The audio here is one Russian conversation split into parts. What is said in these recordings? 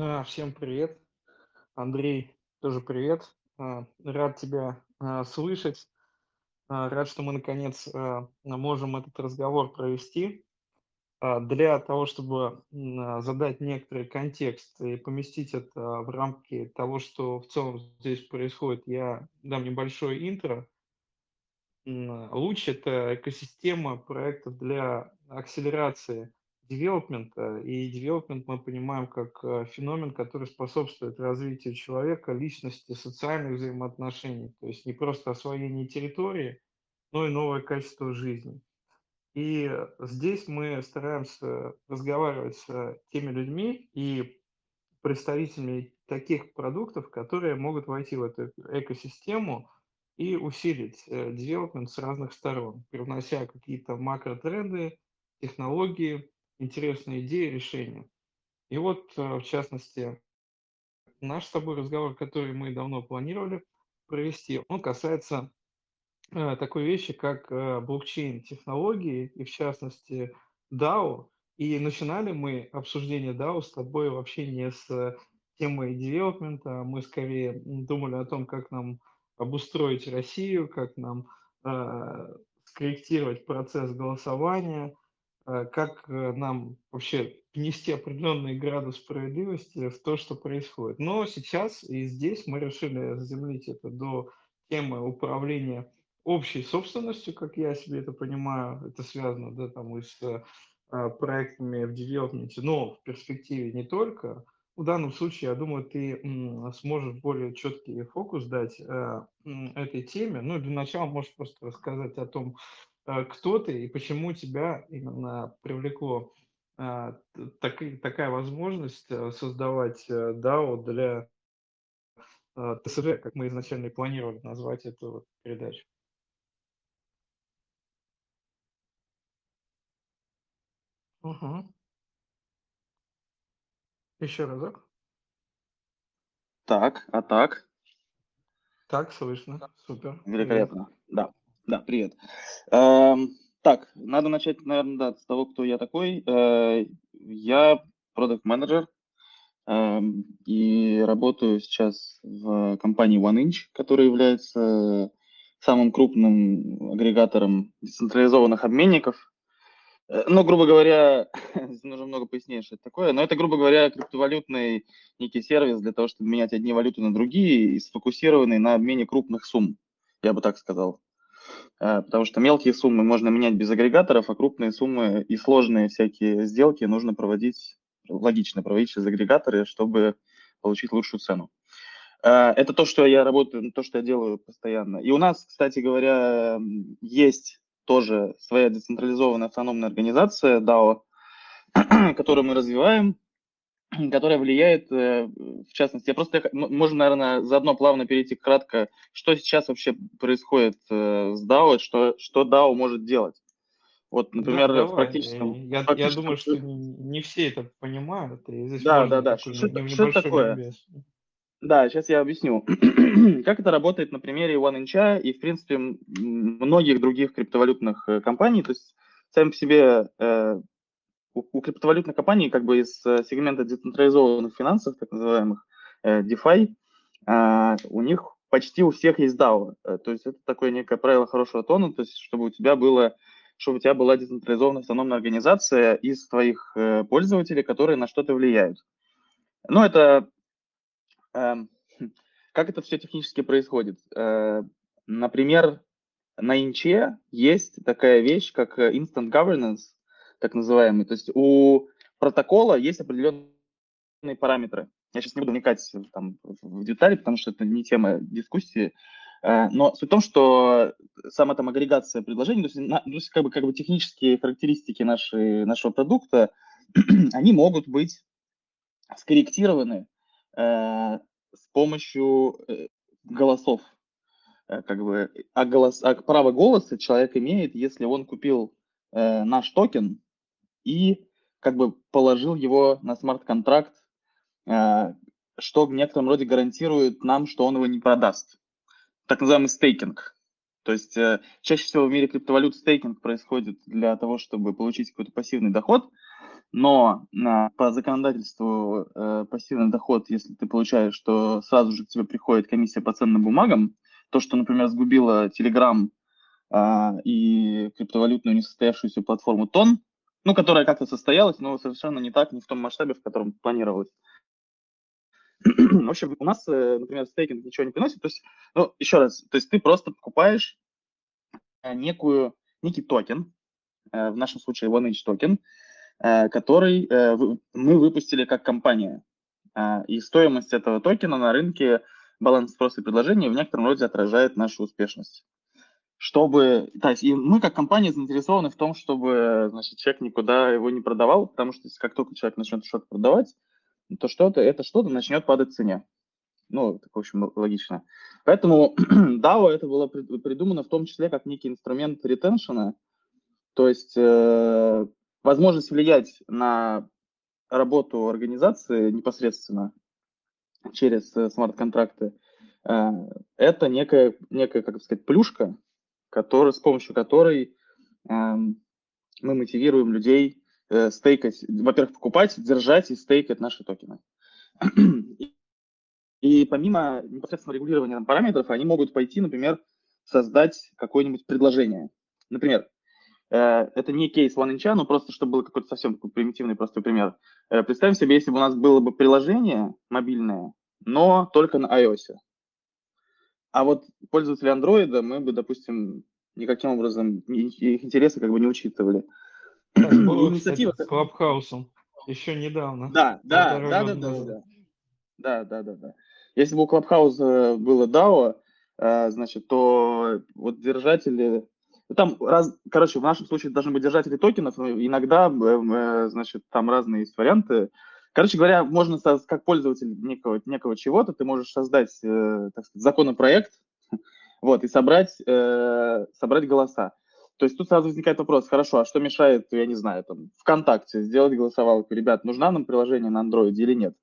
А, Всем привет. Андрей, тоже привет. А, Рад тебя а, слышать. Рад, что мы наконец можем этот разговор провести. Для того, чтобы задать некоторый контекст и поместить это в рамки того, что в целом здесь происходит, я дам небольшое интро. Луч– это экосистема проектов для акселерации девелопмента, и девелопмент мы понимаем как э, феномен, который способствует развитию человека, личности, социальных взаимоотношений, то есть не просто освоение территории, но и новое качество жизни. И э, здесь мы стараемся разговаривать с теми людьми и представителями таких продуктов, которые могут войти в эту экосистему и усилить э, девелопмент с разных сторон, привнося какие-то макротренды, технологии, интересные идеи, решения. И вот, э, в частности, наш с тобой разговор, который мы давно планировали провести, он касается э, такой вещи, как блокчейн-технологии, и в частности DAO. И начинали мы обсуждение DAO с тобой вообще не с темой девелопмента, мы скорее думали о том, как нам обустроить Россию, как нам э, скорректировать процесс голосования, э, как э, нам вообще внести определенный градус справедливости в то, что происходит. Но сейчас и здесь мы решили заземлить это до темы управления общей собственностью, как я себе это понимаю, это связано, да, там и с э, проектами в девелопменте, но в перспективе не только. В данном случае, я думаю, ты сможешь более четкий фокус дать э, этой теме. Ну, для начала можешь просто рассказать о том, э, кто ты и почему тебя именно привлекло э, т- таки- такая возможность создавать DAO для ТСЖ, как мы изначально и планировали назвать эту передачу. Угу. Еще разок. Так, а так? Так, слышно. Супер. Привет. Великолепно. Да, да, привет. Эм, так, надо начать, наверное, да, с того, кто я такой. Э, я продукт-менеджер эм, и работаю сейчас в компании OneInch, которая является самым крупным агрегатором децентрализованных обменников Э, Ну, грубо говоря, нужно много пояснений, что это такое, но это, грубо говоря, криптовалютный некий сервис для того, чтобы менять одни валюты на другие и сфокусированный на обмене крупных сумм, я бы так сказал. Э, Потому что мелкие суммы можно менять без агрегаторов, а крупные суммы и сложные всякие сделки нужно проводить, логично проводить через агрегаторы, чтобы получить лучшую цену. Э, Это то, что я работаю, то, что я делаю постоянно. И у нас, кстати говоря, есть тоже своя децентрализованная автономная организация DAO, которую мы развиваем, которая влияет, э, в частности, я просто, можно, наверное, заодно плавно перейти кратко, что сейчас вообще происходит э, с DAO, что, что DAO может делать. Вот, Да, например, в давай. практическом... Э, Я, я практическом думаю, что не все это понимают, и здесь да, да, да. Что, что такое? ликбез. Да, сейчас я объясню. Как это работает на примере OneInch и, в принципе, многих других криптовалютных э, компаний. То есть, сами по себе э, у, у криптовалютных компаний как бы из э, сегмента децентрализованных финансов, так называемых, э, DeFi, э, у них почти у всех есть DAO. Э, То есть это такое некое правило хорошего тона, то есть чтобы у тебя было чтобы у тебя была децентрализованная автономная организация из твоих пользователей, которые на что-то влияют. Ну, это Как это все технически происходит? Э, Например, на Инче есть такая вещь, как э, Instant Governance, так называемый. То есть у протокола есть определенные параметры. Я сейчас не буду вникать там, в детали, потому что это не тема дискуссии. Э, Но суть в том, что сама там агрегация предложений, то есть, то есть как, бы, как бы технические характеристики нашей, нашего продукта, они могут быть скорректированы с помощью э, голосов. Э, как бы, а, голос, а право голоса человек имеет, если он купил э, наш токен и как бы положил его на смарт-контракт, э, что в некотором роде гарантирует нам, что он его не продаст. Так называемый стейкинг. То есть э, чаще всего в мире криптовалют стейкинг происходит для того, чтобы получить какой-то пассивный доход, но э, по законодательству э, пассивный доход, если ты получаешь, то сразу же к тебе приходит комиссия по ценным бумагам. То, что, например, сгубило Telegram э, и криптовалютную несостоявшуюся платформу Тон, ну, которая как-то состоялась, но совершенно не так, не в том масштабе, в котором планировалось. В общем, у нас, э, например, стейкинг ничего не приносит. То есть, ну, еще раз, то есть ты просто покупаешь э, некую, некий токен, э, в нашем случае OneH токен, который мы выпустили как компания. И стоимость этого токена на рынке баланс спроса и предложения в некотором роде отражает нашу успешность. Чтобы, то есть, и мы как компания заинтересованы в том, чтобы, значит, человек никуда его не продавал, потому что как только человек начнет что-то продавать, то что-то, это что-то начнет падать в цене. Ну, это, в общем, логично. Поэтому DAO это было придумано в том числе как некий инструмент ретеншена, то есть э, возможность влиять на работу организации непосредственно через э, смарт-контракты. Э, это некая, некая, как сказать, плюшка, который, с помощью которой э, мы мотивируем людей э, стейкать, во-первых, покупать, держать и стейкать наши токены. И помимо непосредственного регулирования параметров, они могут пойти, например, создать какое-нибудь предложение. Например, это не кейс OneInch, но просто чтобы был какой-то совсем такой примитивный простой пример. Э, представим себе, если бы у нас было бы приложение мобильное, но только на iOS. А вот пользователи Android мы бы, допустим, никаким образом их интересы как бы не учитывали. Было, Инициатива... кстати, с Клабхаусом еще недавно. Да, да, да, да, да, да. Да, да, да, да. Если бы у Клабхауса было DAO, э, значит, то вот держатели... Ну, там, раз, короче, в нашем случае должны быть держатели токенов, но иногда, э, э, значит, там разные есть варианты. Короче говоря, можно, как пользователь некого, некого чего-то, ты можешь создать, так сказать, законопроект, вот, и собрать, собрать голоса. То есть тут сразу возникает вопрос, хорошо, а что мешает, я не знаю, там, ВКонтакте сделать голосовалку, ребят, нужна нам приложение на Android или нет?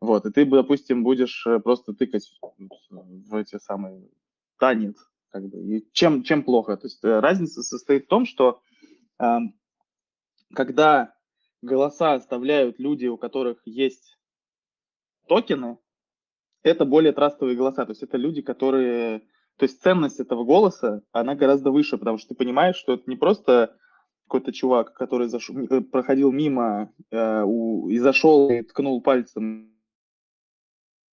Вот, и ты, допустим, будешь э, просто тыкать в эти самые «да, нет», как бы. И чем, чем плохо? То есть э, разница состоит в том, что э, когда голоса оставляют люди, у которых есть токены, это более трастовые голоса. То есть это люди, которые то есть ценность этого голоса, она гораздо выше, потому что ты понимаешь, что это не просто какой-то чувак, который зашел, э, проходил мимо э, у, и зашел и ткнул пальцем,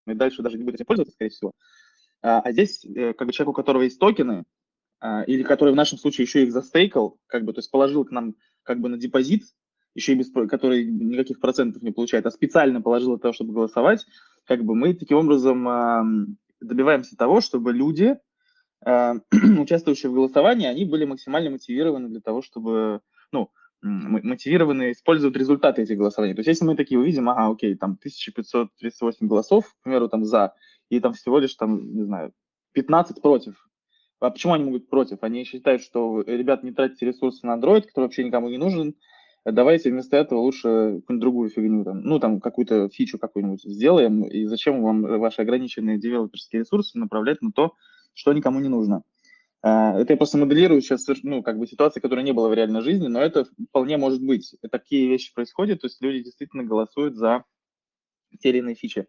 и дальше даже не будет этим пользоваться, скорее всего. А, а здесь э, как бы человек, у которого есть токены, э, или который в нашем случае еще их застейкал, как бы, то есть положил к нам как бы на депозит, еще и без, который никаких процентов не получает, а специально положил для того, чтобы голосовать, как бы мы таким образом добиваемся того, чтобы люди Э, участвующие в голосовании, они были максимально мотивированы для того, чтобы, ну, мотивированы использовать результаты этих голосований. То есть если мы такие увидим, ага, окей, там 1538 голосов, к примеру, там за, и там всего лишь, там, не знаю, 15 против. А почему они могут против? Они считают, что, ребят, не тратите ресурсы на Android, который вообще никому не нужен, давайте вместо этого лучше какую-нибудь другую фигню, там, ну, там, какую-то фичу какую-нибудь сделаем, и зачем вам ваши ограниченные девелоперские ресурсы направлять на то, что никому не нужно. А, это я просто моделирую сейчас, ну, как бы ситуации, которой не было в реальной жизни, но это вполне может быть. Такие вещи происходят, то есть люди действительно голосуют за те или иные фичи.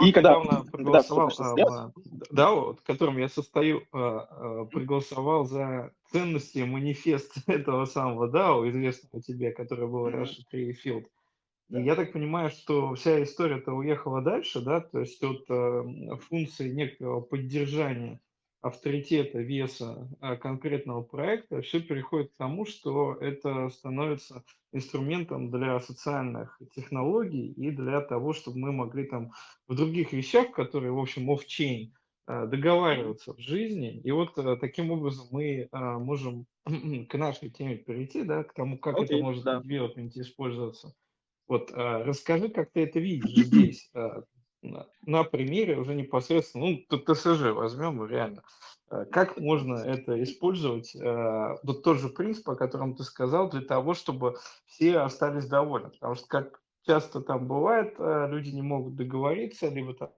Я и когда проголосовал, да, да, вот, в котором я состою, а, а, проголосовал за ценности манифест этого самого DAO, известного тебе, который был Russia Tree Field. И я так понимаю, что вся история-то уехала дальше, да, то есть от э, функции некого поддержания авторитета, веса э, конкретного проекта, все переходит к тому, что это становится инструментом для социальных технологий и для того, чтобы мы могли там в других вещах, которые, в общем, off-chain, э, договариваться в жизни. И вот э, таким образом мы можем к нашей теме перейти, да, к тому, как okay, это может да. в девелопменте использоваться. Вот расскажи, как ты это видишь здесь, на, примере уже непосредственно, ну, ТСЖ возьмем реально. Э, как можно это использовать, вот тот же принцип, о котором ты сказал, для того, чтобы все остались довольны? Потому что, как часто там бывает, люди не могут договориться, либо там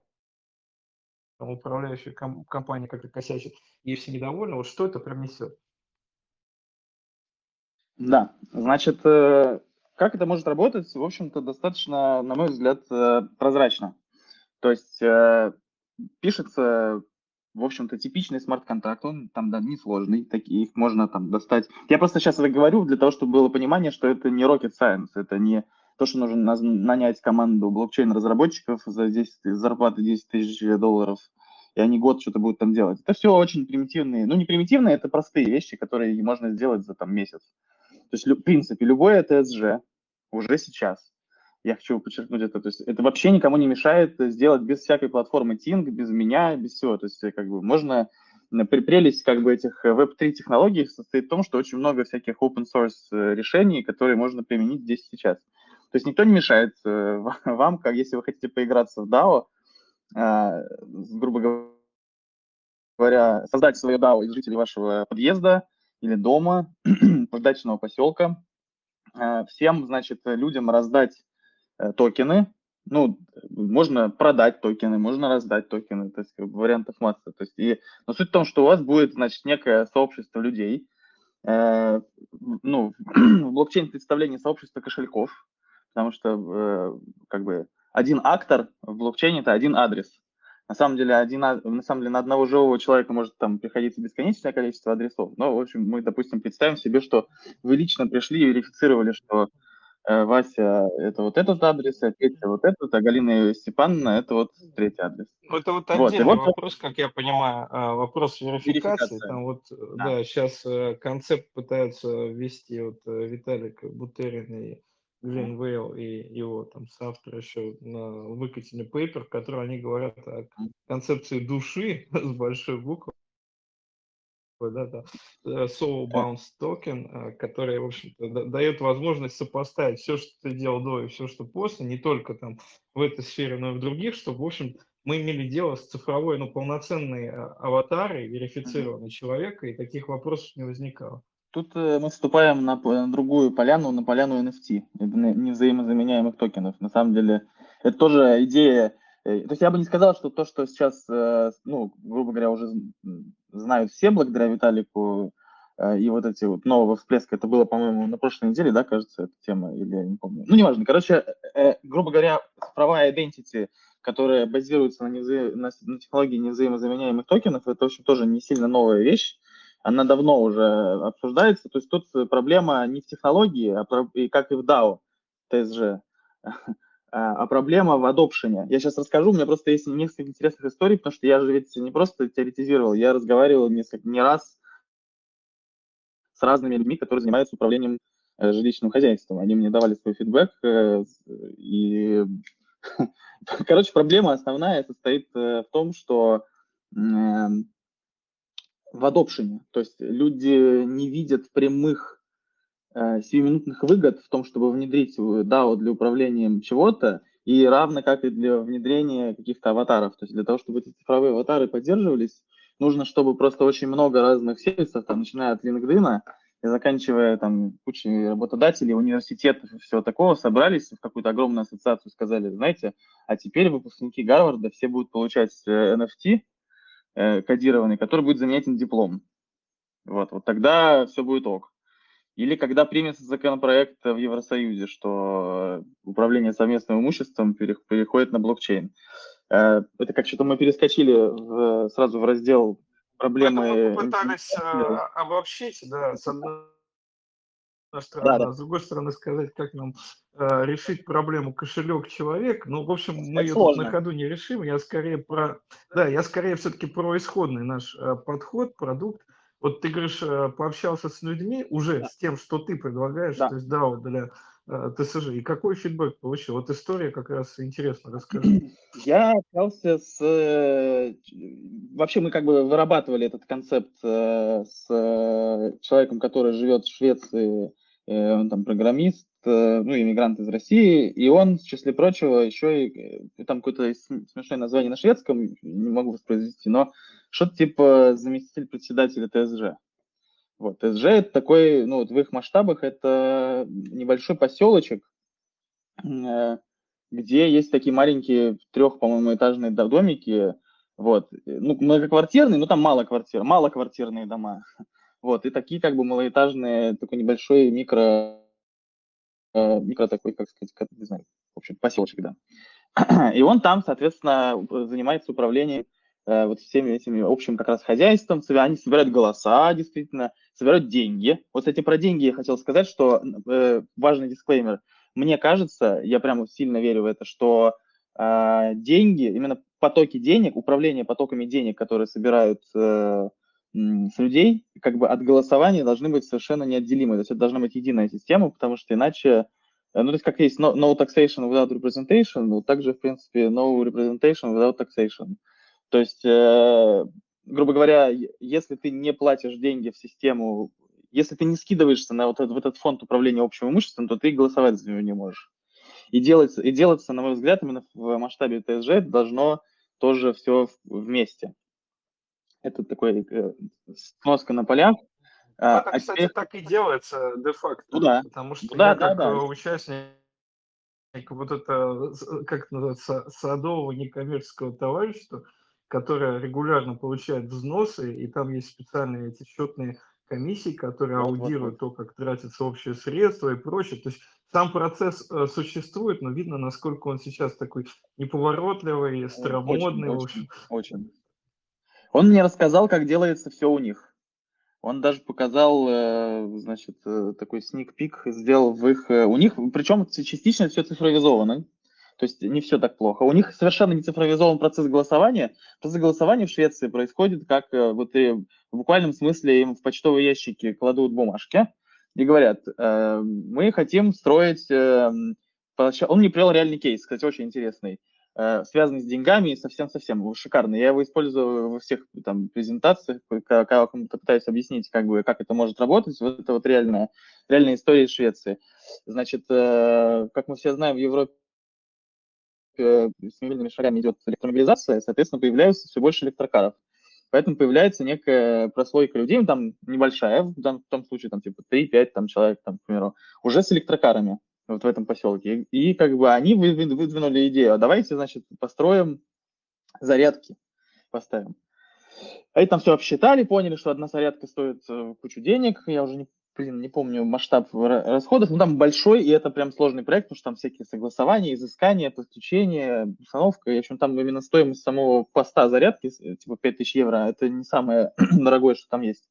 управляющая ком- компания как-то косячит, и все недовольны, вот что это принесет? Да, значит, э, как это может работать, в общем-то, достаточно, на мой взгляд, э, прозрачно. То есть э, пишется, в общем-то, типичный смарт-контракт, он там, да, несложный, такие, их можно там достать. Я просто сейчас это говорю для того, чтобы было понимание, что это не rocket science, это не то, что нужно нанять команду блокчейн-разработчиков за 10, зарплаты 10 тысяч долларов, и они год что-то будут там делать. Это все очень примитивные, ну не примитивные, это простые вещи, которые можно сделать за там месяц. То есть, в принципе, любое TSG уже сейчас, я хочу подчеркнуть это, то есть это вообще никому не мешает сделать без всякой платформы Ting, без меня, без всего. То есть как бы можно прелесть как бы этих Web3 технологий состоит в том, что очень много всяких open source э, решений, которые можно применить здесь сейчас. То есть никто не мешает э, вам, как если вы хотите поиграться в DAO, э, грубо говоря, создать свое DAO из жителей вашего подъезда или дома, дачного поселка, э, всем, значит, людям раздать токены, ну, можно продать токены, можно раздать токены, то есть вариантов масса. То есть, и, но суть в том, что у вас будет, значит, некое сообщество людей, э, ну, в блокчейн представлении сообщества кошельков, потому что э, как бы один актор в блокчейне – это один адрес. На самом деле, один, на самом деле, на одного живого человека может там приходиться бесконечное количество адресов. Но, в общем, мы, допустим, представим себе, что вы лично пришли и верифицировали, что э, Вася – это вот этот адрес, а Петя – вот этот, а Галина Степановна – это вот третий адрес. Ну, это вот отдельный вот, вопрос, вот, как я понимаю, а, вопрос верификации. верификация. Там вот, да. да, сейчас э, концепт пытаются ввести вот э, Виталик Бутерин и Глен Вейл и его там соавтор еще на выкатили пейпер, в котором они говорят о концепции души с большой буквы, да, да, э, soul bounce token, э, который, в общем-то, дает возможность сопоставить все, что ты делал до и все, что после, не только там в этой сфере, но и в других, чтобы, в общем, мы имели дело с цифровой, ну, полноценной э, аватарой, верифицированной человека, и таких вопросов не возникало. Тут мы вступаем на, на другую поляну, на поляну NFT, невзаимозаменяемых токенов. На самом деле, это тоже идея. То есть я бы не сказал, что то, что сейчас, ну, грубо говоря, уже знают все благодаря Виталику, и вот эти вот нового всплеска, это было, по-моему, на прошлой неделе, да, кажется, эта тема, или я не помню. Ну, неважно. Короче, грубо говоря, цифровая identity, которая базируется на, невза... на, технологии невзаимозаменяемых токенов, это, в общем, тоже не сильно новая вещь она давно уже обсуждается. То есть тут проблема не в технологии, а про, и как и в DAO, TSG, а проблема в адопшене. Я сейчас расскажу, у меня просто есть несколько интересных историй, потому что я же ведь не просто теоретизировал, я разговаривал несколько, не раз с разными людьми, которые занимаются управлением э, жилищным хозяйством. Они мне давали свой фидбэк, э, и, короче, проблема основная состоит э, в том, что в адопшене. То есть люди не видят прямых э, сиюминутных выгод в том, чтобы внедрить DAO для управления чего-то, и равно как и для внедрения каких-то аватаров. То есть для того, чтобы эти цифровые аватары поддерживались, нужно, чтобы просто очень много разных сервисов, там, начиная от LinkedIn и заканчивая там кучей работодателей, университетов и всего такого, собрались в какую-то огромную ассоциацию, сказали, знаете, а теперь выпускники Гарварда все будут получать NFT, э, э, кодированный, который будет заменять им диплом. Вот, вот тогда все будет ок. Или когда примется законопроект в Евросоюзе, что управление совместным имуществом переходит на блокчейн. Э, это как что-то мы перескочили в, сразу в раздел проблемы. Мы попытались э, обобщить, да, с одной стороны, да, да. с другой стороны сказать, как нам э, решить проблему кошелек-человек. Ну, в общем, мы ее тут на ходу не решим. Я скорее про... Да, я скорее все-таки про исходный наш э, подход, продукт. Вот ты говоришь, э, пообщался с людьми уже да. с тем, что ты предлагаешь, да. то есть да, вот для э, ТСЖ. И какой фидбэк получил? Вот история как раз интересно, расскажи. Я общался с... Э, вообще мы как бы вырабатывали этот концепт с человеком, который живет в Швеции, он там программист, Э, ну, иммигрант из России, и он, в числе прочего, еще и, э, там какое-то смешное название на шведском, не могу воспроизвести, но что-то типа заместитель председателя ТСЖ. Вот, ТСЖ это такой, ну, вот в их масштабах это небольшой поселочек, э, где есть такие маленькие трех, по-моему, этажные домики, Вот. Ну, многоквартирные, ну, там мало квартир, малоквартирные дома. Вот. И такие как бы малоэтажные, такой небольшой микро, э, микро такой, как сказать, как, не знаю, в общем, поселочек, да. И он там, соответственно, занимается управлением э, вот всеми этими общим как раз хозяйством, они собирают голоса, действительно, собирают деньги. Вот, кстати, про деньги я хотел сказать, что э, важный дисклеймер. Мне кажется, я прямо сильно верю в это, что э, деньги, именно потоки денег, управление потоками денег, которые собирают э, людей, как бы от голосования должны быть совершенно неотделимы. То есть это должна быть единая система, потому что иначе, э, ну, то есть как есть no, no taxation without representation, ну, также, в принципе, no representation without taxation. То есть, э, грубо говоря, если ты не платишь деньги в систему, если ты не скидываешься на вот этот, в этот фонд управления общим имуществом, то ты голосовать за него не можешь. И делаться, и делаться, на мой взгляд, именно в масштабе ТСЖ должно тоже все вместе. Это такой э, сноска на полях. А, это, а кстати, теперь... так и делается де-факто. Ну да. Потому что да, я да, как да. участник вот это, как это называется, садового некоммерческого товарищества, которое регулярно получает взносы, и там есть специальные эти счетные комиссии, которые вот, аудируют вот, вот. то, как тратятся общие средства и прочее. То есть сам процесс э, существует, но видно, насколько он сейчас такой неповоротливый, старомодный. Очень, в общем. очень. Он мне рассказал, как делается все у них. Он даже показал, э, значит, э, такой сник-пик сделал в их... Э, у них, причем частично все цифровизовано. То есть не все так плохо. У них совершенно не цифровизован процесс голосования. Процесс голосования в Швеции происходит как вот и в буквальном смысле им в почтовые ящики кладут бумажки и говорят, мы хотим строить... Он мне привел реальный кейс, кстати, очень интересный. Э, связанный с деньгами, совсем-совсем шикарный. Я его использую во всех там презентациях, когда кому-то пытаюсь объяснить, как бы, как это может работать. Вот это вот реальная, реальная история из Швеции. Значит, э, как мы все знаем, в Европе э, семимильными шагами идет электромобилизация, соответственно, появляются все больше электрокаров. Поэтому появляется некая прослойка людей, там небольшая, в том случае там типа 3-5 там, человек, там, к примеру, уже с электрокарами вот в этом поселке. И, как бы они выдвинули идею, а давайте, значит, построим зарядки, поставим. Они там все обсчитали, поняли, что одна зарядка стоит э, кучу денег, я уже не, блин, не помню масштаб расходов, но там большой, и это прям сложный проект, потому что там всякие согласования, изыскания, подключения, установка, и, в общем, там именно стоимость самого поста зарядки, э, типа 5000 евро, это не самое дорогое, что там есть.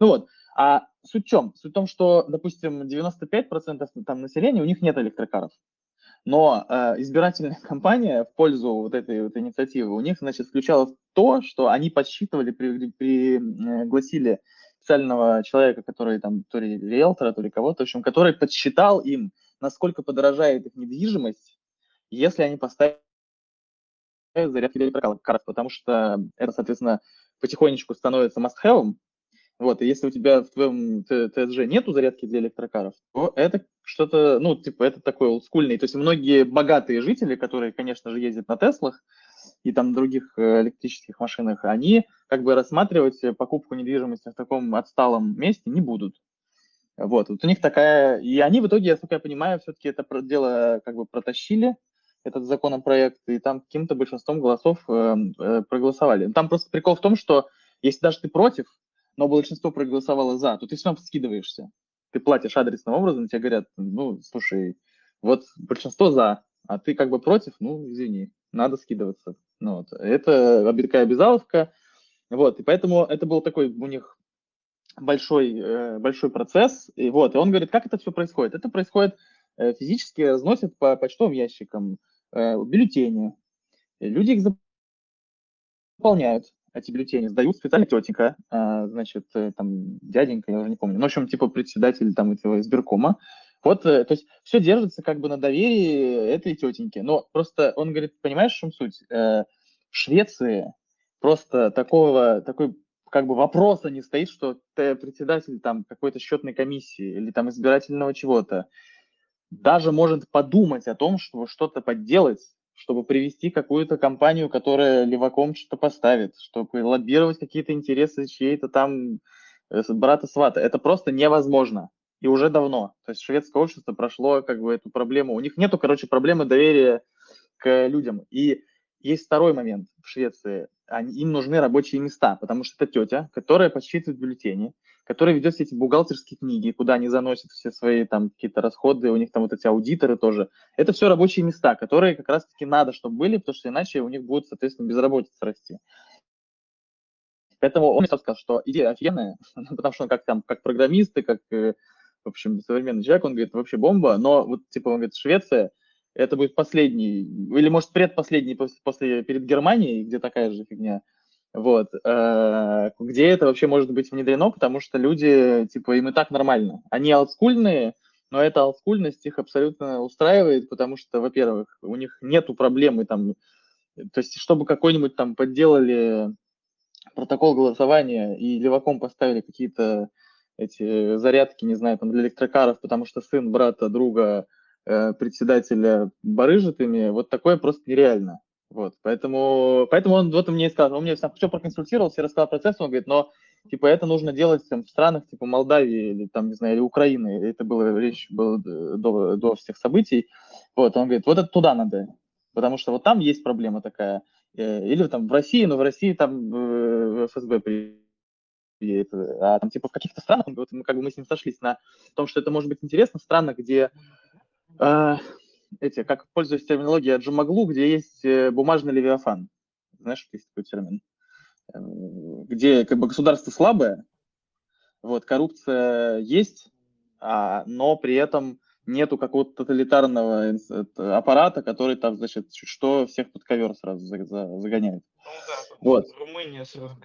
Ну вот, а суть в чем? Суть в том, что, допустим, 95% там населения, у них нет электрокаров. Но э, избирательная кампания в пользу вот этой вот инициативы у них, значит, включала то, что они подсчитывали, пригласили при, специального человека, который там то ли риэлтора, то ли кого-то, в общем, который подсчитал им, насколько подорожает их недвижимость, если они поставят зарядки электрокаров, потому что это, соответственно, потихонечку становится must-have, вот, и если у тебя в твоем ТСЖ нету зарядки для электрокаров, то это что-то, ну, типа, это такой олдскульный. То есть многие богатые жители, которые, конечно же, ездят на Теслах и там других э, электрических машинах, они как бы рассматривать покупку недвижимости в таком отсталом месте не будут. Вот, вот у них такая... И они в итоге, насколько я понимаю, все-таки это дело как бы протащили, этот законопроект, и там каким-то большинством голосов э, э, проголосовали. Там просто прикол в том, что если даже ты против, но большинство проголосовало за, то ты равно скидываешься. Ты платишь адресным образом, тебе говорят, ну, слушай, вот большинство за, а ты как бы против, ну, извини, надо скидываться. Ну, вот. Это такая обязаловка, вот, и поэтому это был такой у них большой, э, большой процесс, и вот, и он говорит, как это все происходит? Это происходит э, физически, разносят по почтовым ящикам э, бюллетени, люди их заполняют, эти бюллетени сдают специально тетенька, а, значит, э, там, дяденька, я уже не помню, ну, в общем, типа председатель там этого избиркома. Вот, э, то есть все держится как бы на доверии этой тетеньки. Но просто он говорит, понимаешь, в чем суть? Э, в Швеции просто такого, такой как бы вопроса не стоит, что ты председатель там какой-то счетной комиссии или там избирательного чего-то даже может подумать о том, чтобы что-то подделать, чтобы привести какую-то компанию, которая леваком что-то поставит, чтобы лоббировать какие-то интересы чьей-то там э, брата-свата. Это просто невозможно. И уже давно. То есть шведское общество прошло как бы эту проблему. У них нету, короче, проблемы доверия к людям. И есть второй момент в Швеции. они, им нужны рабочие места, потому что это тетя, которая подсчитывает бюллетени, которая ведет все эти бухгалтерские книги, куда они заносят все свои там какие-то расходы, у них там вот эти аудиторы тоже. Это все рабочие места, которые как раз-таки надо, чтобы были, потому что иначе у них будет, соответственно, безработица расти. Поэтому он мне сказал, что идея офигенная, потому что он как там, как программист и как, э, в общем, современный человек, он говорит, вообще бомба, но вот, типа, он говорит, Швеция, это будет последний, или, может, предпоследний после, после, перед Германией, где такая же фигня, вот, э, где это вообще может быть внедрено, потому что люди, типа, им и так нормально. Они олдскульные, но эта олдскульность их абсолютно устраивает, потому что, во-первых, у них нету проблемы там, то есть, чтобы какой-нибудь там подделали протокол голосования и леваком поставили какие-то эти зарядки, не знаю, там для электрокаров, потому что сын брата, друга, э, председателя барыжит ими, вот такое просто нереально. Вот, поэтому, поэтому он вот мне и сказал, он мне сам все проконсультировался, рассказал процесс, он говорит, но типа это нужно делать там, в странах типа Молдавии или там, не знаю, или Украины, это было речь была до, до всех событий, вот, он говорит, вот это туда надо, потому что вот там есть проблема такая, э, или там в России, но в России там э, ФСБ приедет, а там типа в каких-то странах, вот мы как бы мы с ним сошлись на том, что это может быть интересно в странах, где э, эти, как пользуюсь терминологией Джумаглу, где есть э, бумажный левиафан. Знаешь, есть такой термин? Эм, где как бы государство слабое, вот, коррупция есть, а, но при этом нету какого-то тоталитарного аппарата, который там, значит, что всех под ковер сразу загоняет. Ну, да, вот. Румыния сразу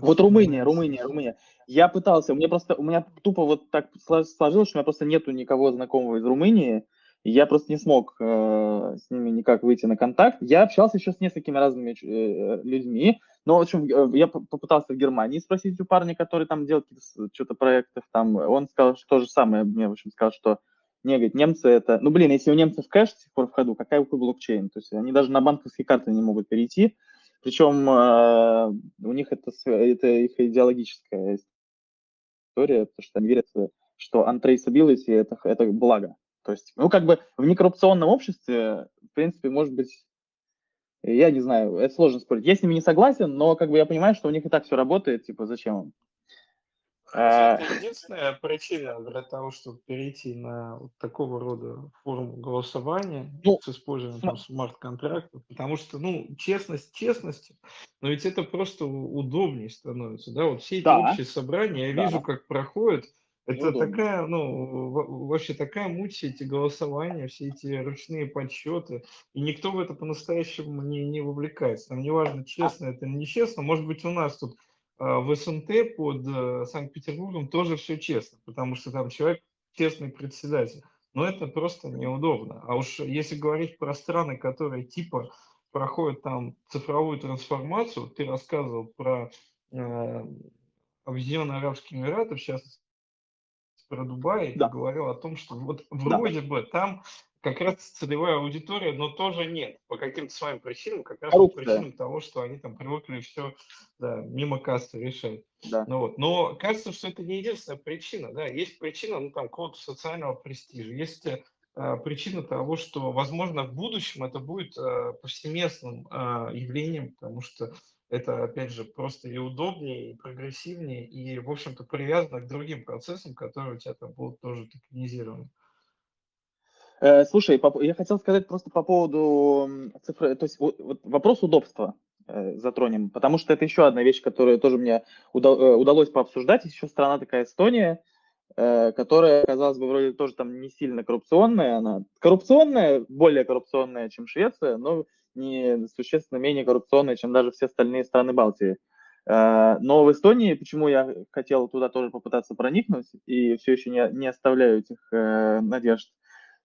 Вот Румыния, Румыния, Румыния. Я пытался, у меня просто, у меня тупо вот так сложилось, что у меня просто нету никого знакомого из Румынии, я просто не смог э, с ними никак выйти на контакт. Я общался еще с несколькими разными э, людьми, но, в общем, э, я попытался в Германии спросить у парня, который там делает что-то проектов, там, он сказал что то же самое, мне, в общем, сказал, что не, говорит, немцы это... Ну, блин, если у немцев кэш до сих пор в ходу, какая у блокчейн? То есть они даже на банковские карты не могут перейти. Причем э, у них это, это их идеологическая история, потому что они верят, что untraceability это, это благо. То есть, ну, как бы в некоррупционном обществе, в принципе, может быть, я не знаю, это сложно спорить. Я с ними не согласен, но как бы я понимаю, что у них и так все работает, типа, зачем им? Это единственная причина для того, чтобы перейти на вот такого рода форму голосования ну, с использованием там, смарт-контрактов, потому что, ну, честность честностью, но ведь это просто удобнее становится, да, вот все эти да. общие собрания, я да. вижу, как проходят, это ну, такая, ну, вообще такая муть, все эти голосования, все эти ручные подсчеты, и никто в это по-настоящему не, не вовлекается. Там неважно, честно это или нечестно, может быть, у нас тут а, в СНТ под э, Санкт-Петербургом тоже все честно, потому что там человек честный председатель. Но это просто неудобно. А уж если говорить про страны, которые типа проходят там цифровую трансформацию, ты рассказывал про э, Объединенные Арабские Эмираты, в частности, про Дубай, да. говорил о том, что вот вроде да. бы там как раз целевая аудитория, но тоже нет. По каким-то своим причинам, как раз по причинам того, что они там привыкли все да, мимо кассы решать. Да. Ну, вот. Но кажется, что это не единственная причина. Да? Есть причина ну, там, какого-то социального престижа. Есть э, причина того, что, возможно, в будущем это будет э, повсеместным э, явлением, потому что это, опять же, просто и удобнее, и прогрессивнее, и, в общем-то, привязано к другим процессам, которые у тебя там будут тоже токенизированы. Э, слушай, я хотел сказать просто по поводу цифры, то есть вот, вопрос удобства э, затронем, потому что это еще одна вещь, которую тоже мне э, удалось пообсуждать. Еще страна такая Эстония, которая, казалось бы, вроде тоже там не сильно коррупционная, она коррупционная, более коррупционная, чем Швеция, но не существенно менее коррупционная, чем даже все остальные страны Балтии. Э, но в Эстонии, почему я хотел туда тоже попытаться проникнуть и все еще не, не оставляю этих э, надежд,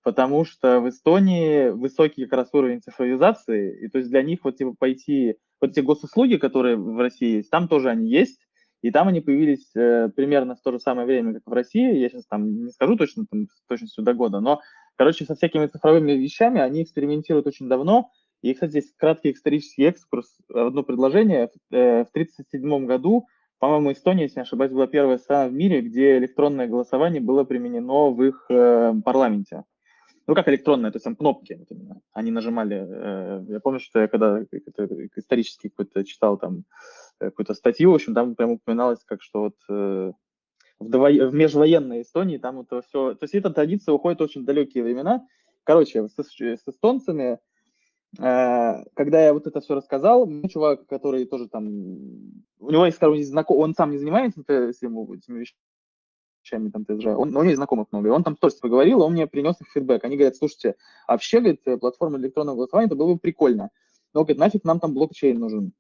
потому что в Эстонии высокий как раз уровень цифровизации, и то есть для них вот типа пойти, вот эти госуслуги, которые в России есть, там тоже они есть, и там они появились э, примерно в то же самое время, как в России, я сейчас там не скажу точно, там, точностью до года, но, короче, со всякими цифровыми вещами они экспериментируют очень давно, и, кстати, здесь краткий исторический экскурс, одно предложение. В 1937 э, году, по-моему, Эстония, если не ошибаюсь, была первая страна в мире, где электронное голосование было применено в их э, парламенте. Ну, как электронная, то есть там кнопки, вот. Они нажимали. Э, я помню, что я когда исторически какой-то читал там э, какую-то статью, в общем, там прямо упоминалось, как что вот э, в, дово... в межвоенной Эстонии там это все... То есть эта традиция уходит в очень далекие времена. Короче, с, с эстонцами, когда я вот это все рассказал, чувак, который тоже там... У него есть, скажем, знаком... он сам не занимается этими вещами, там ТСЖ, он, но у него есть знакомых много, и он там тоже поговорил, он мне принес их фидбэк. Они говорят, слушайте, вообще, говорит, платформа электронного голосования, это было бы прикольно. Но, говорит, нафиг нам там блокчейн нужен.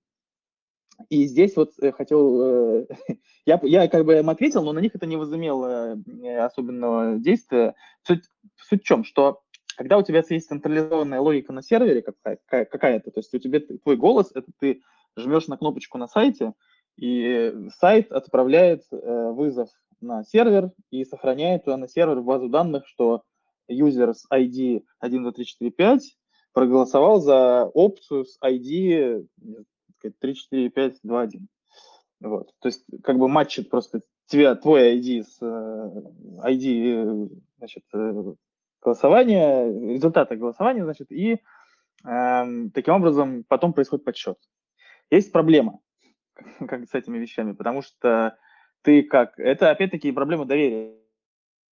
И здесь вот э, хотел, э, я, я как бы им ответил, но на них это не возымело э, особенного действия. Суть, суть в чем, что когда у тебя есть централизованная логика на сервере какая-то, то есть у тебя твой голос, это ты жмешь на кнопочку на сайте, и сайт отправляет вызов на сервер и сохраняет на сервер в базу данных, что юзер с ID 12345 проголосовал за опцию с ID 34521. Вот. То есть как бы матчит просто тебя, твой ID с ID значит, голосования, результата голосования, значит, и э, таким образом потом происходит подсчет. Есть проблема как с этими вещами, потому что ты как... Это, опять-таки, проблема доверия.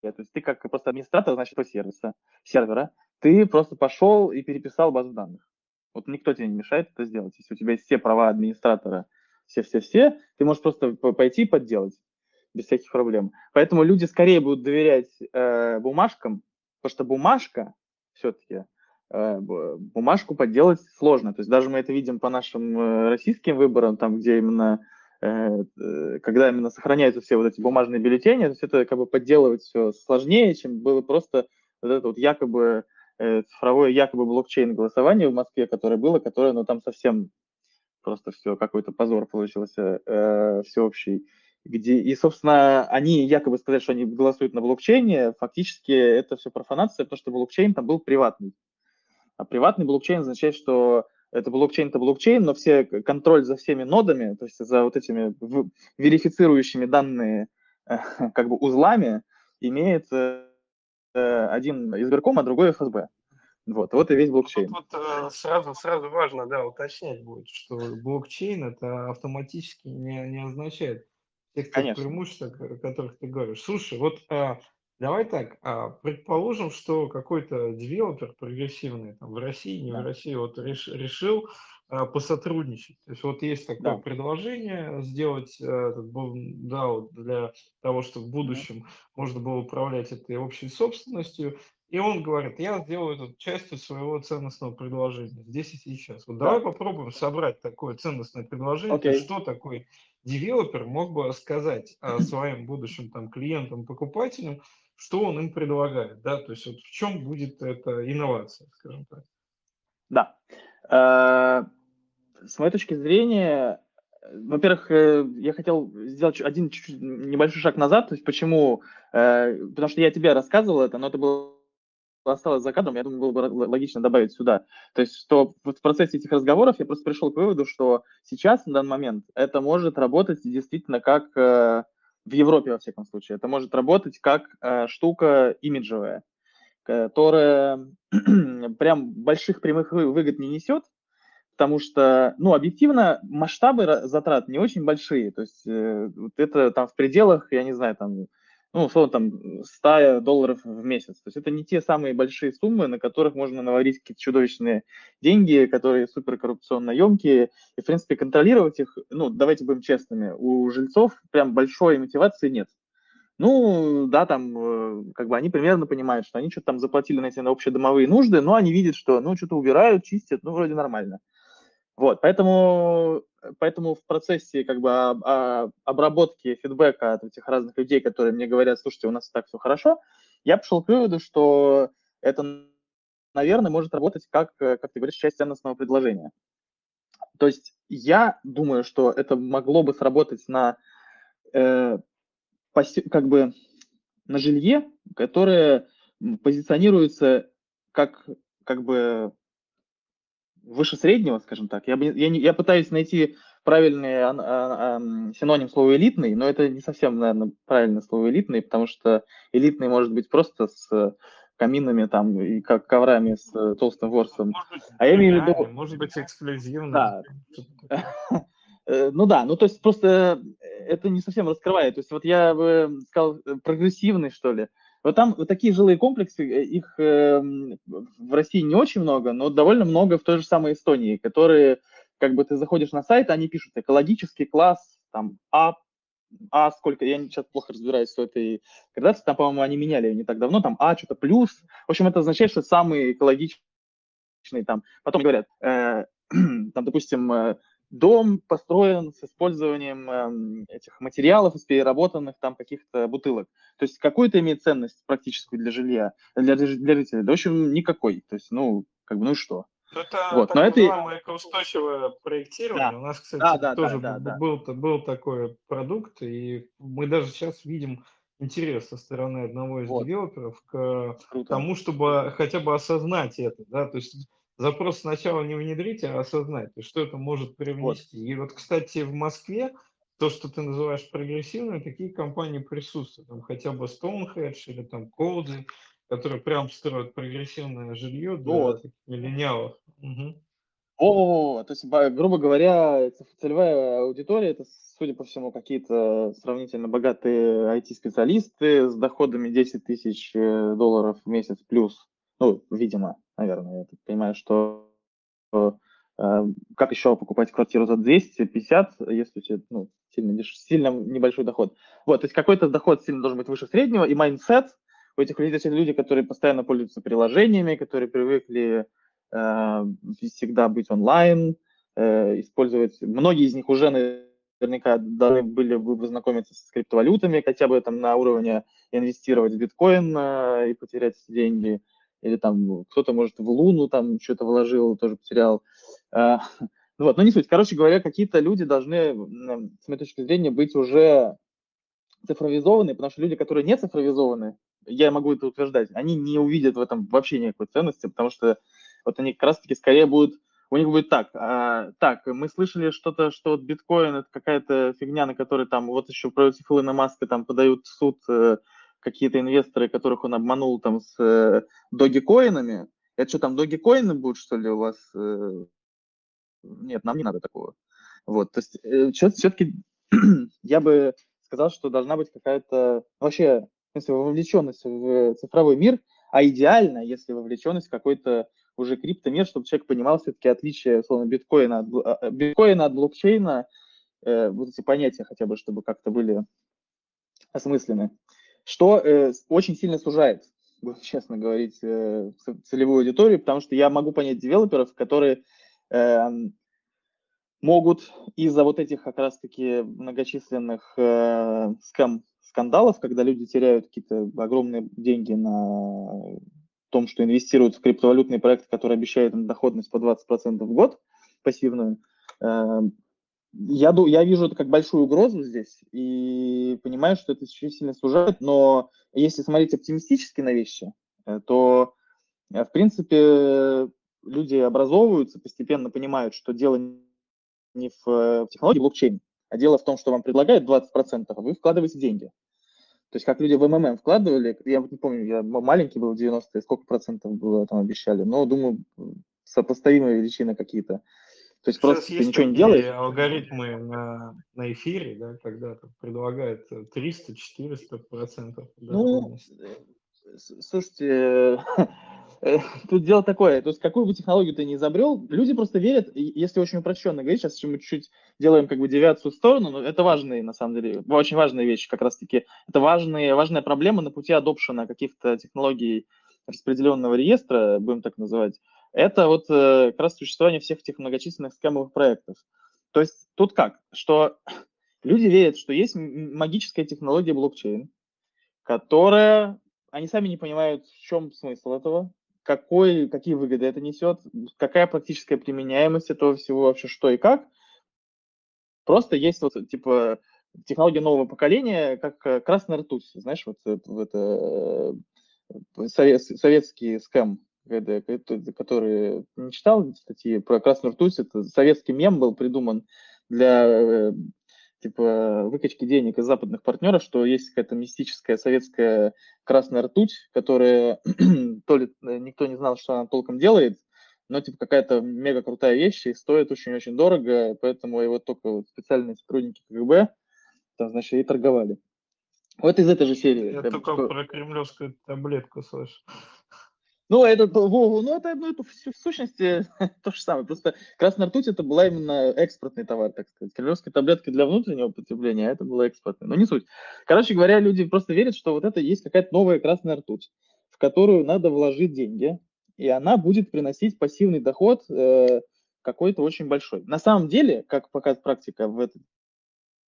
То есть ты как просто администратор, значит, по сервиса, сервера, ты просто пошел и переписал базу данных. Вот никто тебе не мешает это сделать. Если у тебя есть все права администратора, все-все-все, ты можешь просто пойти и подделать без всяких проблем. Поэтому люди скорее будут доверять э, бумажкам, потому что бумажка все-таки, э, бумажку подделать сложно. То есть даже мы это видим по нашим э, российским выборам, там, где именно Э, когда именно сохраняются все вот эти бумажные бюллетени, то есть это как бы подделывать все сложнее, чем было просто вот это вот якобы цифровое якобы блокчейн голосование в Москве, которое было, которое, ну, там совсем просто все, какой-то позор получился э, всеобщий. Где, и, собственно, они якобы сказали, что они голосуют на блокчейне, фактически это все профанация, потому что блокчейн там был приватный. А приватный блокчейн означает, что это блокчейн, это блокчейн, но все контроль за всеми нодами, то есть за вот этими верифицирующими данные как бы узлами имеет э, один избирком, а другой ФСБ. Вот, вот и весь блокчейн. Вот, вот э, сразу, сразу важно, да, уточнять будет, что блокчейн это автоматически не, не означает тех, тех преимуществ, о которых ты говоришь. Слушай, вот а, Давай так, а, предположим, что какой-то девелопер прогрессивный там, в России, не да. в России, вот реш, решил а, посотрудничать. То есть вот есть такое да. предложение сделать а, да, вот для того, чтобы в будущем да. можно было управлять этой общей собственностью. И он говорит, я сделаю эту частью своего ценностного предложения здесь и сейчас. Вот да. давай попробуем собрать такое ценностное предложение. Okay. Что такой девелопер мог бы сказать своим будущим там, клиентам, покупателям, что он им предлагает, да, то есть вот в чем будет эта инновация, скажем так. Да. Э, с моей точки зрения, во-первых, э, я хотел сделать один чуть-чуть небольшой шаг назад, то есть почему, э, потому что я тебе рассказывал это, но это было осталось за кадром, я думаю, было бы логично добавить сюда. То есть, что в процессе этих разговоров я просто пришел к выводу, что сейчас, на данный момент, это может работать действительно как в Европе, во всяком случае, это может работать как э, штука имиджевая, которая прям больших прямых выгод не несет, потому что, ну, объективно, масштабы затрат не очень большие, то есть э, вот это там в пределах, я не знаю, там ну, условно, там, 100 долларов в месяц. То есть это не те самые большие суммы, на которых можно наварить какие-то чудовищные деньги, которые суперкоррупционно емкие. И, в принципе, контролировать их, ну, давайте будем честными, у жильцов прям большой мотивации нет. Ну, да, там, э, как бы они примерно понимают, что они что-то там заплатили на эти на общедомовые нужды, но они видят, что, ну, что-то убирают, чистят, ну, вроде нормально. Вот, поэтому, поэтому в процессе как бы обработки фидбэка от этих разных людей, которые мне говорят, слушайте, у нас так все хорошо, я пришел к выводу, что это, наверное, может работать как, как ты говоришь, часть ценностного предложения. То есть я думаю, что это могло бы сработать на э, как бы на жилье, которое позиционируется как, как бы выше среднего, скажем так. Я, я, я пытаюсь найти правильный а, а, а, синоним слова элитный, но это не совсем, наверное, правильное слово элитный, потому что элитный может быть просто с каминами там и как коврами с э, толстым ворсом. Быть, А я имею в виду... может быть, эксклюзивный. Да. Э, Ну да, ну то есть просто это не совсем раскрывает. То есть вот я бы сказал э, прогрессивный, что ли. Вот там вот такие жилые комплексы, э, их эм, в России не очень много, но довольно много в той же самой Эстонии, которые, как бы ты заходишь на сайт, они пишут экологический класс, там А, А сколько, я сейчас плохо разбираюсь в этой градации, там, по-моему, они меняли ее не так давно, там А что-то плюс. В общем, это означает, что самый экологичный там. Потом говорят, э, там, допустим, э, дом построен с использованием эм, этих материалов из переработанных там каких-то бутылок. То есть какую-то имеет ценность практическую для жилья, для, для жителей? Да, в общем, никакой. То есть, ну, как бы, ну что? Это Вот, так но это- экоустойчивое проектирование. Да. У нас, кстати, Да, да, да, тоже да, да. был, та- был такой продукт, и мы даже сейчас видим интерес со стороны одного из Вот. девелоперов к Круто. тому, чтобы хотя бы осознать это, да, то есть запрос сначала не внедрить, а осознать, что это может привнести. И вот, кстати, в Москве то, что ты называешь прогрессивным, такие компании присутствуют, там хотя бы Stonehenge или там Cozy, которые прям строят прогрессивное жилье для Вот. таких миллениалов. Мгм. О, то есть, грубо говоря, целевая аудитория это, судя по всему, какие-то сравнительно богатые IT-специалисты с доходами 10 тысяч э, долларов в месяц плюс. Ну, видимо, наверное, я так понимаю, что э, э, как еще покупать квартиру за 250, если у тебя ну, сильно, сильно небольшой доход. Вот, то есть какой-то доход сильно должен быть выше среднего, и mindset у этих людей, это люди, которые постоянно пользуются приложениями, которые привыкли э, всегда быть онлайн, э, использовать. Многие из них уже наверняка должны были бы познакомиться с криптовалютами, хотя бы там на уровне инвестировать в биткоин э, и потерять деньги, или там кто-то, может, в Луну там что-то вложил, тоже потерял. Э, ну вот, но не суть. Короче говоря, какие-то люди должны, с моей точки зрения, быть уже цифровизованы, потому что люди, которые не цифровизованы, я могу это утверждать, они не увидят в этом вообще никакой ценности, потому что вот они как раз-таки скорее будут, у них будет так, а, так, мы слышали что-то, что вот биткоин это какая-то фигня, на которой там вот еще против Илона Маска там подают в суд э, какие-то инвесторы, которых он обманул там с э, догикоинами. Это что там, догикоины будут, что ли, у вас? э? Нет, нам не надо такого. Вот, то есть э, все-таки я бы сказал, что должна быть какая-то вообще в смысле, вовлеченность в цифровой мир, а идеально, если вовлеченность в какой-то уже криптомир, чтобы человек понимал все-таки отличие, условно, биткоина от, биткоина от блокчейна, э, вот эти понятия хотя бы, чтобы как-то были осмыслены. Что э, очень сильно сужает, честно говорить, э, целевую аудиторию, потому что я могу понять девелоперов, которые эм, могут из-за вот этих как раз-таки многочисленных э, скам, скандалов, когда люди теряют какие-то огромные деньги на том, что инвестируют в криптовалютные проекты, которые обещают им доходность по 20% в год пассивную, э, я, я вижу это как большую угрозу здесь и понимаю, что это очень сильно сужает, но если смотреть оптимистически на вещи, э, то, э, в принципе, люди образовываются, постепенно понимают, что дело не в, э, технологии блокчейн, а дело в том, что вам предлагают 20%, а вы вкладываете деньги. То есть как люди в МММ вкладывали, я вот не помню, я маленький был в 90-е, сколько процентов было там обещали, но думаю, сопоставимые величины какие-то. То есть Сейчас просто ты есть ничего не делаешь. алгоритмы на, на эфире, да, когда предлагают 300-400 процентов Ну, э, слушайте, э, тут дело такое, то есть какую бы технологию ты ни изобрел, люди просто верят, если очень упрощенно говорить, сейчас мы чуть-чуть делаем как бы девиацию в сторону, но это важные, на самом деле, очень важные вещи как раз-таки. Это важные, важная проблема на пути адопшена каких-то технологий распределенного реестра, будем так называть, это вот э, как раз существование всех этих многочисленных скамовых проектов. То есть тут как, что люди верят, что есть магическая технология блокчейн, которая, они сами не понимают, в чем смысл этого, какой, какие выгоды это несет, какая практическая применяемость этого всего вообще, что и как. Просто есть вот, типа, технология нового поколения, как э, красная ртуть, знаешь, вот это, вот это, э, совет- советский скам, это- который не читал статьи про красную ртуть, это советский мем был придуман для э, типа выкачки денег из западных партнеров, что есть какая-то мистическая советская красная ртуть, которая то ли э, никто не знал, что она толком делает, но типа какая-то мега крутая вещь и стоит очень-очень дорого, поэтому его только вот специальные сотрудники КГБ там, значит, и торговали. Вот из этой же серии. Я только что... про кремлевскую таблетку слышу. Ну, это, ну, это, ну, это в сущности то же самое. Просто красная ртуть это была именно экспортный товар, так сказать. Кремлевские таблетки для внутреннего потребления, а это было экспортное. Но не суть. Короче говоря, люди просто верят, что вот это есть какая-то новая красная ртуть, в которую надо вложить деньги, и она будет приносить пассивный доход э, какой-то очень большой. На самом деле, как показывает практика в этой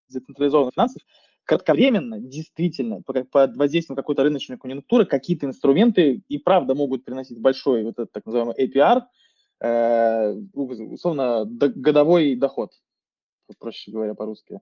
децентрализованных финансов, кратковременно, действительно, под воздействием какой-то рыночной конъюнктуры, какие-то инструменты и правда могут приносить большой вот этот так называемый APR, э, условно, годовой доход, проще говоря по-русски,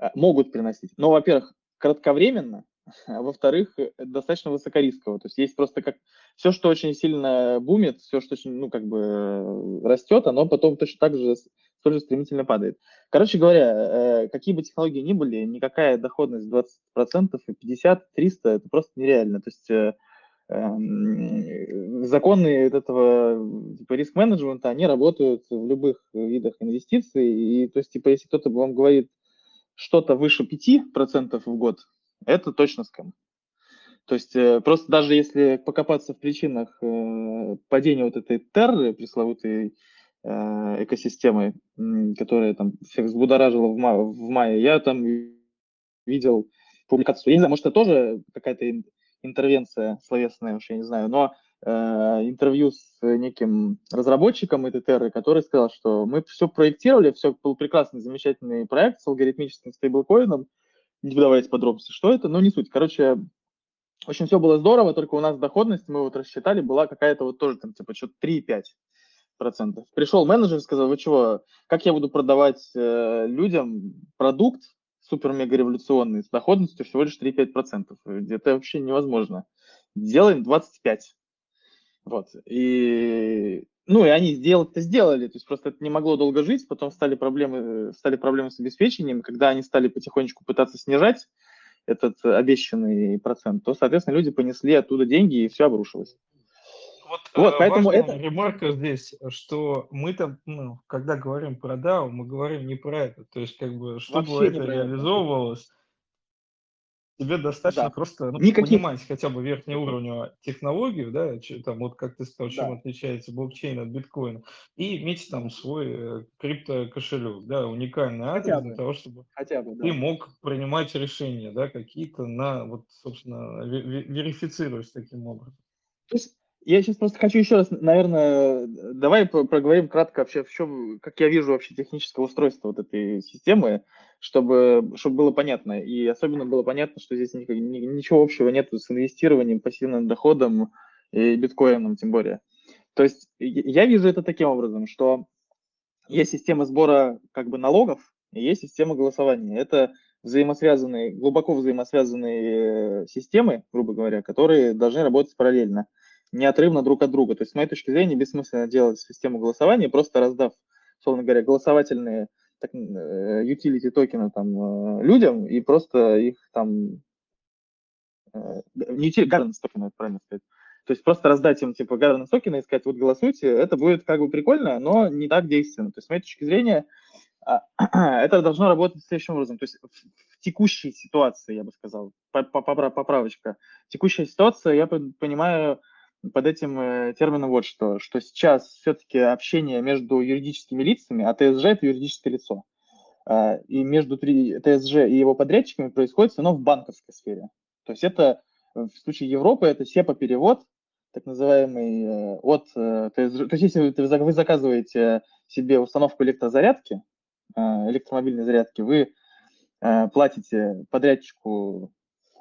э, могут приносить. Но, во-первых, кратковременно, а во-вторых, достаточно высокорисково. То есть есть просто как все, что очень сильно бумит, все, что очень, ну, как бы э, растет, оно потом точно так же столь же стремительно падает. Короче говоря, э, какие бы технологии ни были, никакая доходность 20% и 50, 300, это просто нереально. То есть эм, законы этого типа риск-менеджмента, они работают в любых видах инвестиций. И то есть, типа, если кто-то вам говорит что-то выше 5% в год, это точно скам. То есть э, просто даже если покопаться в причинах э, падения вот этой терры, пресловутой э, экосистемы, которая там всех взбудоражила в, ма- в мае, я там видел публикацию. Я не знаю, может, это тоже какая-то интервенция словесная, уж я не знаю, но э, интервью с неким разработчиком этой терры, который сказал, что мы все проектировали, все был прекрасный, замечательный проект с алгоритмическим стейблкоином, не вдаваясь в подробности, что это, но не суть. Короче, общем, все было здорово, только у нас доходность, мы вот рассчитали, была какая-то вот тоже там типа что-то 3,5 процентов. Пришел менеджер и сказал, вы чего, как я буду продавать э, людям продукт супер-мега-революционный с доходностью всего лишь 3-5 процентов? Это вообще невозможно. Делаем 25. Вот. И ну, и они сделать-то сделали, то есть просто это не могло долго жить, потом стали проблемы, стали проблемы с обеспечением, когда они стали потихонечку пытаться снижать этот обещанный процент, то, соответственно, люди понесли оттуда деньги, и все обрушилось. Вот, вот э, поэтому это... ремарка здесь, что мы там, ну, когда говорим про DAO, мы говорим не про это. То есть, как бы, чтобы Вообще это реализовывалось, тебе достаточно да. просто ну, Никаких... понимать хотя бы верхний уровень технологию, да, там вот как ты сказал, чем да. отличается блокчейн от биткоина, и иметь там свой э, криптокошелек, да, уникальный адрес хотя для бы. того, чтобы хотя бы, да. ты мог принимать решения, да, какие-то на, вот, собственно, верифицировать таким образом. То есть я сейчас просто хочу еще раз, наверное, давай проговорим кратко вообще, в чем, как я вижу вообще техническое устройство вот этой системы, чтобы, чтобы было понятно. И особенно было понятно, что здесь ничего общего нет с инвестированием, пассивным доходом и биткоином тем более. То есть я вижу это таким образом, что есть система сбора как бы налогов и есть система голосования. Это взаимосвязанные, глубоко взаимосвязанные э, системы, грубо говоря, которые должны работать параллельно неотрывно друг от друга. То есть, с моей точки зрения, бессмысленно делать систему голосования, просто раздав, условно говоря, голосовательные так, э, utility токены там э, людям и просто их там э, не utility, governance токены, это правильно сказать. То есть просто раздать им типа governance токены и сказать, вот голосуйте, это будет как бы прикольно, но не так действенно. То есть, с моей точки зрения, а, это должно работать следующим образом. То есть в текущей ситуации, я бы сказал, поправочка, текущая ситуация, я понимаю, под этим э, термином вот что, что сейчас все-таки общение между юридическими лицами, а ТСЖ – это юридическое лицо, а, и между ТСЖ и его подрядчиками происходит равно в банковской сфере. То есть это в случае Европы это СЕПа-перевод, так называемый э, от э, ТСЖ. То есть если вы заказываете себе установку электрозарядки, электромобильной зарядки, вы платите подрядчику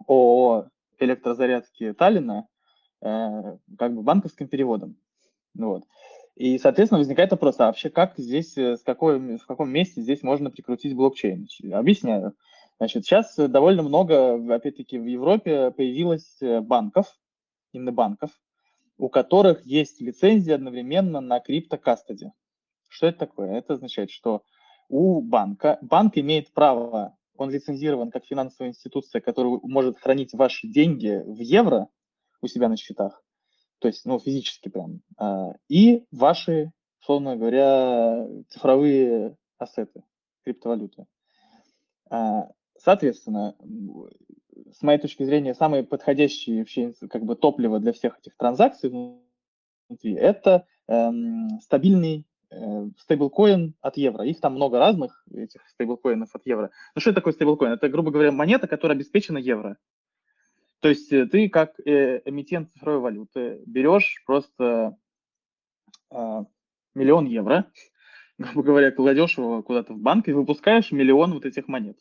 ООО электрозарядки Таллина Э, как бы банковским переводом. Вот. И, соответственно, возникает вопрос, а вообще как здесь, э, с какой, в каком месте здесь можно прикрутить блокчейн? Объясняю. Значит, сейчас довольно много, опять-таки, в Европе появилось э, банков, именно банков, у которых есть лицензия одновременно на криптокастади. Что это такое? Это означает, что у банка, банк имеет право он лицензирован как финансовая институция, которая может хранить ваши деньги в евро у себя на счетах, то есть, ну, физически прям, а, и ваши, условно говоря, цифровые ассеты, криптовалюты. А, соответственно, с моей точки зрения, самое подходящее вообще как бы топливо для всех этих транзакций внутри – это эм, стабильный э, стейблкоин от евро. Их там много разных, этих стейблкоинов от евро. Ну что это такое стейблкоин? Это, грубо говоря, монета, которая обеспечена евро. То есть э, ты как э, эмитент цифровой валюты берешь просто э, миллион евро, грубо говоря, кладешь его куда-то в банк и выпускаешь миллион вот этих монет.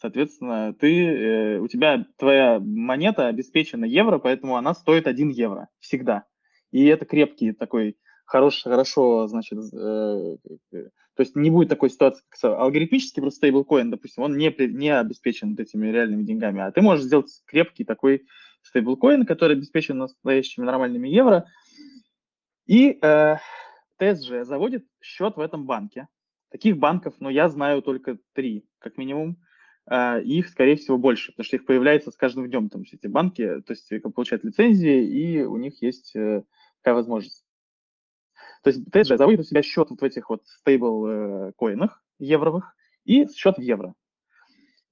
Соответственно, ты, э, у тебя твоя монета обеспечена евро, поэтому она стоит 1 евро всегда. И это крепкий такой, хорош, хорошо, значит, э, то есть не будет такой ситуации, как алгоритмический просто стейблкоин, допустим, он не, не обеспечен вот этими реальными деньгами, а ты можешь сделать крепкий такой стейблкоин, который обеспечен настоящими нормальными евро, и э, ТСЖ заводит счет в этом банке. Таких банков, ну, я знаю только три, как минимум. Uh, их, скорее всего, больше, потому что их появляется с каждым днем, там, эти банки, то есть получают лицензии, и у них есть uh, такая возможность. То есть ТСЖ заводит у себя счет вот в этих вот стейбл-коинах евровых и счет в евро.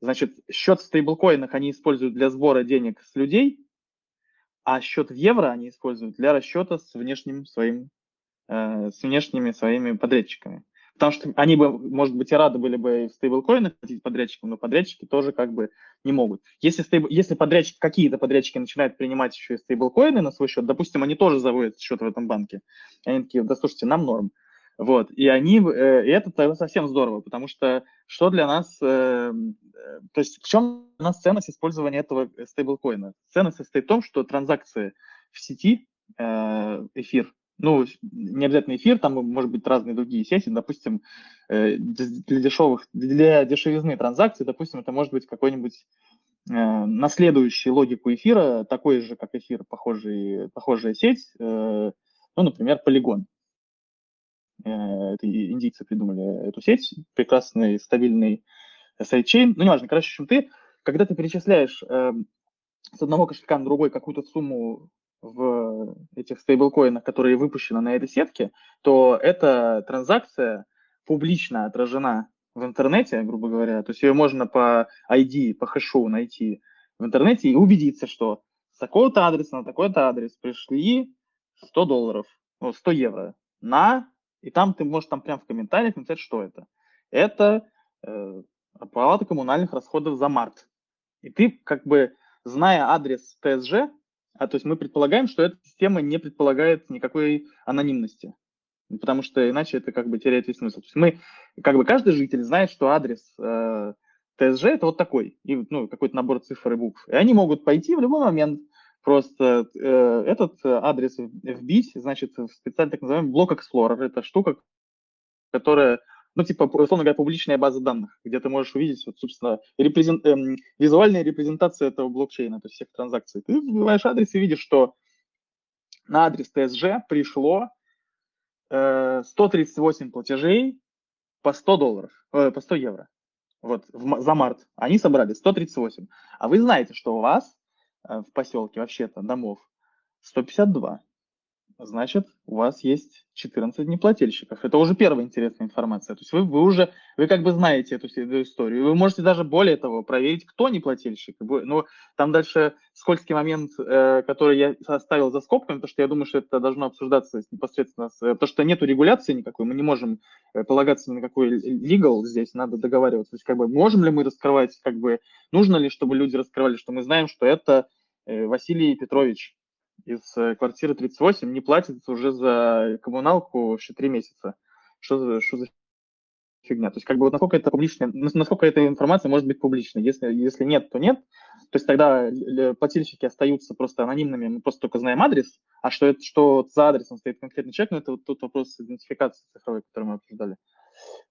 Значит, счет в стейблкоинах они используют для сбора денег с людей, а счет в евро они используют для расчета с внешним своим, э, с внешними своими подрядчиками. Потому что они бы, может быть, и рады были бы в стейблкоинах платить подрядчикам, но подрядчики тоже как бы не могут. Если, стейбл, если подрядчики, какие-то подрядчики начинают принимать еще и стейблкоины на свой счет, допустим, они тоже заводят счет в этом банке, они такие, да слушайте, нам норм. Вот, и они, э, и это совсем здорово, потому что что для нас, э, э, то есть в чем у нас ценность использования этого стейблкоина? Ценность состоит в том, что транзакции в сети, эфир, ну, не обязательно эфир, там может быть разные другие сети, допустим, э, для дешевых, для дешевизны транзакций, допустим, это может быть какой-нибудь э, наследующий логику эфира, такой же, как эфир, похожий, похожая сеть, э, ну, например, полигон. Это индийцы придумали эту сеть, прекрасный, стабильный sidechain, ну, неважно, короче, чем ты, когда ты перечисляешь с одного кошелька на другой какую-то сумму в этих стейблкоинах, которые выпущены на этой сетке, то эта транзакция публично отражена в интернете, грубо говоря. То есть ее можно по ID, по хэшу найти в интернете и убедиться, что с такого-то адреса на такой-то адрес пришли 100 долларов, ну, 100 евро на... И там ты можешь там прям в комментариях написать, что это. Это э, оплата коммунальных расходов за март. И ты как бы, зная адрес ТСЖ, а то есть мы предполагаем, что эта система не предполагает никакой анонимности, потому что иначе это как бы теряет весь смысл. То есть мы, как бы каждый житель знает, что адрес э, ТСЖ это вот такой, и, ну, какой-то набор цифр и букв. И они могут пойти в любой момент просто э, этот адрес вбить, значит, в специальный так называемый блок Explorer. Это штука, которая ну, типа, условно говоря, публичная база данных, где ты можешь увидеть, вот, собственно, репрезент, эм, визуальная репрезентация этого блокчейна, то есть всех транзакций. Ты вбиваешь адрес и видишь, что на адрес ТСЖ пришло э, 138 платежей по 100 долларов, э, по 100 евро. Вот, в, за март. Они собрали 138. А вы знаете, что у вас э, в поселке вообще-то домов 152 значит, у вас есть 14 неплательщиков. Это уже первая интересная информация. То есть вы, вы уже, вы как бы знаете эту, эту историю. Вы можете даже более того проверить, кто неплательщик. Ну, там дальше скользкий момент, э, который я оставил за скобками, потому что я думаю, что это должно обсуждаться непосредственно, с, потому что нету регуляции никакой, мы не можем э, полагаться ни на какой legal здесь, надо договариваться. То есть как бы можем ли мы раскрывать, как бы нужно ли, чтобы люди раскрывали, что мы знаем, что это э, Василий Петрович из э, квартиры 38 не платит уже за коммуналку вообще три месяца. Что за, что за фигня? То есть как бы вот насколько это публичная, насколько эта информация может быть публичной. Если, если нет, то нет. То есть тогда плательщики остаются просто анонимными, мы просто только знаем адрес, а что это, что за адресом стоит конкретный человек, ну это вот тот вопрос идентификации цифровой, который мы обсуждали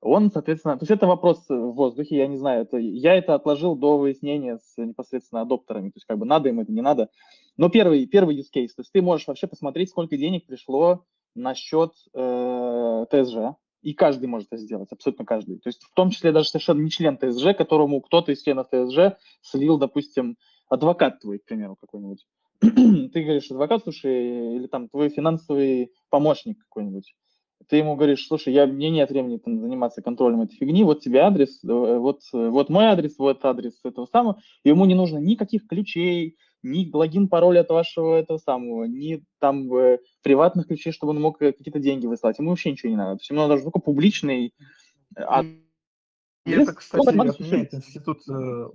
он, соответственно, то есть это вопрос в воздухе, я не знаю, это, я это отложил до выяснения с непосредственно адоптерами, то есть как бы надо им это, не надо. Но первый, первый use case, то есть ты можешь вообще посмотреть, сколько денег пришло на счет э, ТСЖ, И каждый может это сделать, абсолютно каждый. То есть в том числе даже совершенно не член ТСЖ, которому кто-то из членов ТСЖ слил, допустим, адвокат твой, к примеру, какой-нибудь. Ты говоришь, адвокат, слушай, или там твой финансовый помощник какой-нибудь. Ты ему говоришь, слушай, я, мне нет времени там, заниматься контролем этой фигни, вот тебе адрес, э, вот, вот мой адрес, вот адрес этого самого. И ему не нужно никаких ключей, ни логин, пароль от вашего этого самого, ни там э, приватных ключей, чтобы он мог э, какие-то деньги выслать. Ему вообще ничего не надо. То есть ему надо только публичный э, адрес. И это, кстати, отменяет институт э,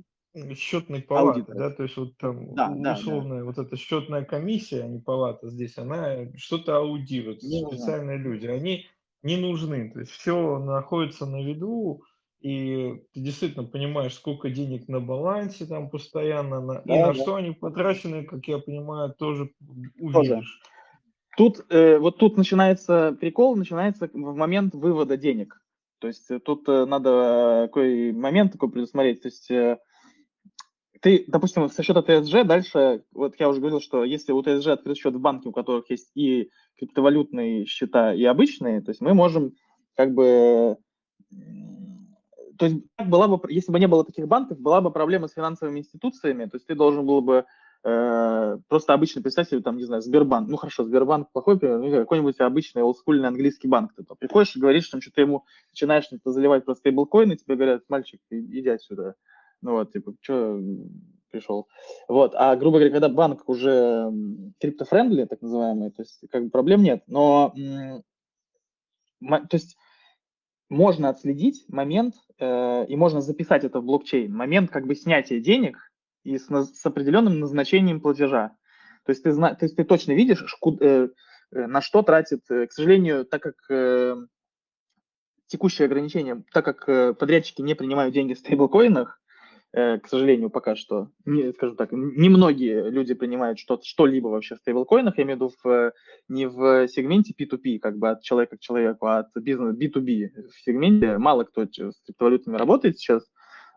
счетной палаты, Аудитор. да, то есть вот там да, условная да, да. вот эта счетная комиссия, а не палата здесь, она что-то аудирует, не специальные нужно. люди, они не нужны, то есть все находится на виду, и ты действительно понимаешь, сколько денег на балансе там постоянно, на, да, и на да. что они потрачены, как я понимаю, тоже увидишь. Тоже. Тут, э, вот тут начинается прикол, начинается в момент вывода денег. То есть э, тут э, надо такой момент такой предусмотреть. То есть э, ты, допустим, со счета ТСЖ дальше, вот я уже говорил, что если у ТСЖ открыт счет в банке, у которых есть и криптовалютные счета, и обычные, то есть мы можем как бы то есть была бы, если бы не было таких банков, была бы проблема с финансовыми институциями, то есть ты должен был бы э, просто обычный представитель, там, не знаю, Сбербанк, ну хорошо, Сбербанк плохой пример, ну, какой-нибудь обычный олдскульный английский банк, ты приходишь и говоришь, что ты ему начинаешь заливать про стейблкоины, тебе говорят, мальчик, иди отсюда, вот, типа, что пришел. Вот, а, грубо говоря, когда банк уже криптофрендли, так называемый, то есть как бы проблем нет, но, то есть можно отследить момент, э, и можно записать это в блокчейн, момент как бы снятия денег и с, с определенным назначением платежа. То есть ты, зна, то есть ты точно видишь, шку, э, э, на что тратит, э, к сожалению, так как э, текущее ограничение, так как э, подрядчики не принимают деньги в стейблкоинах, к сожалению, пока что, не, скажем так, немногие люди принимают что- что-либо вообще в стейблкоинах, я имею в виду в, не в сегменте P2P, как бы от человека к человеку, а от бизнеса B2B в сегменте. Мало кто с криптовалютами работает сейчас.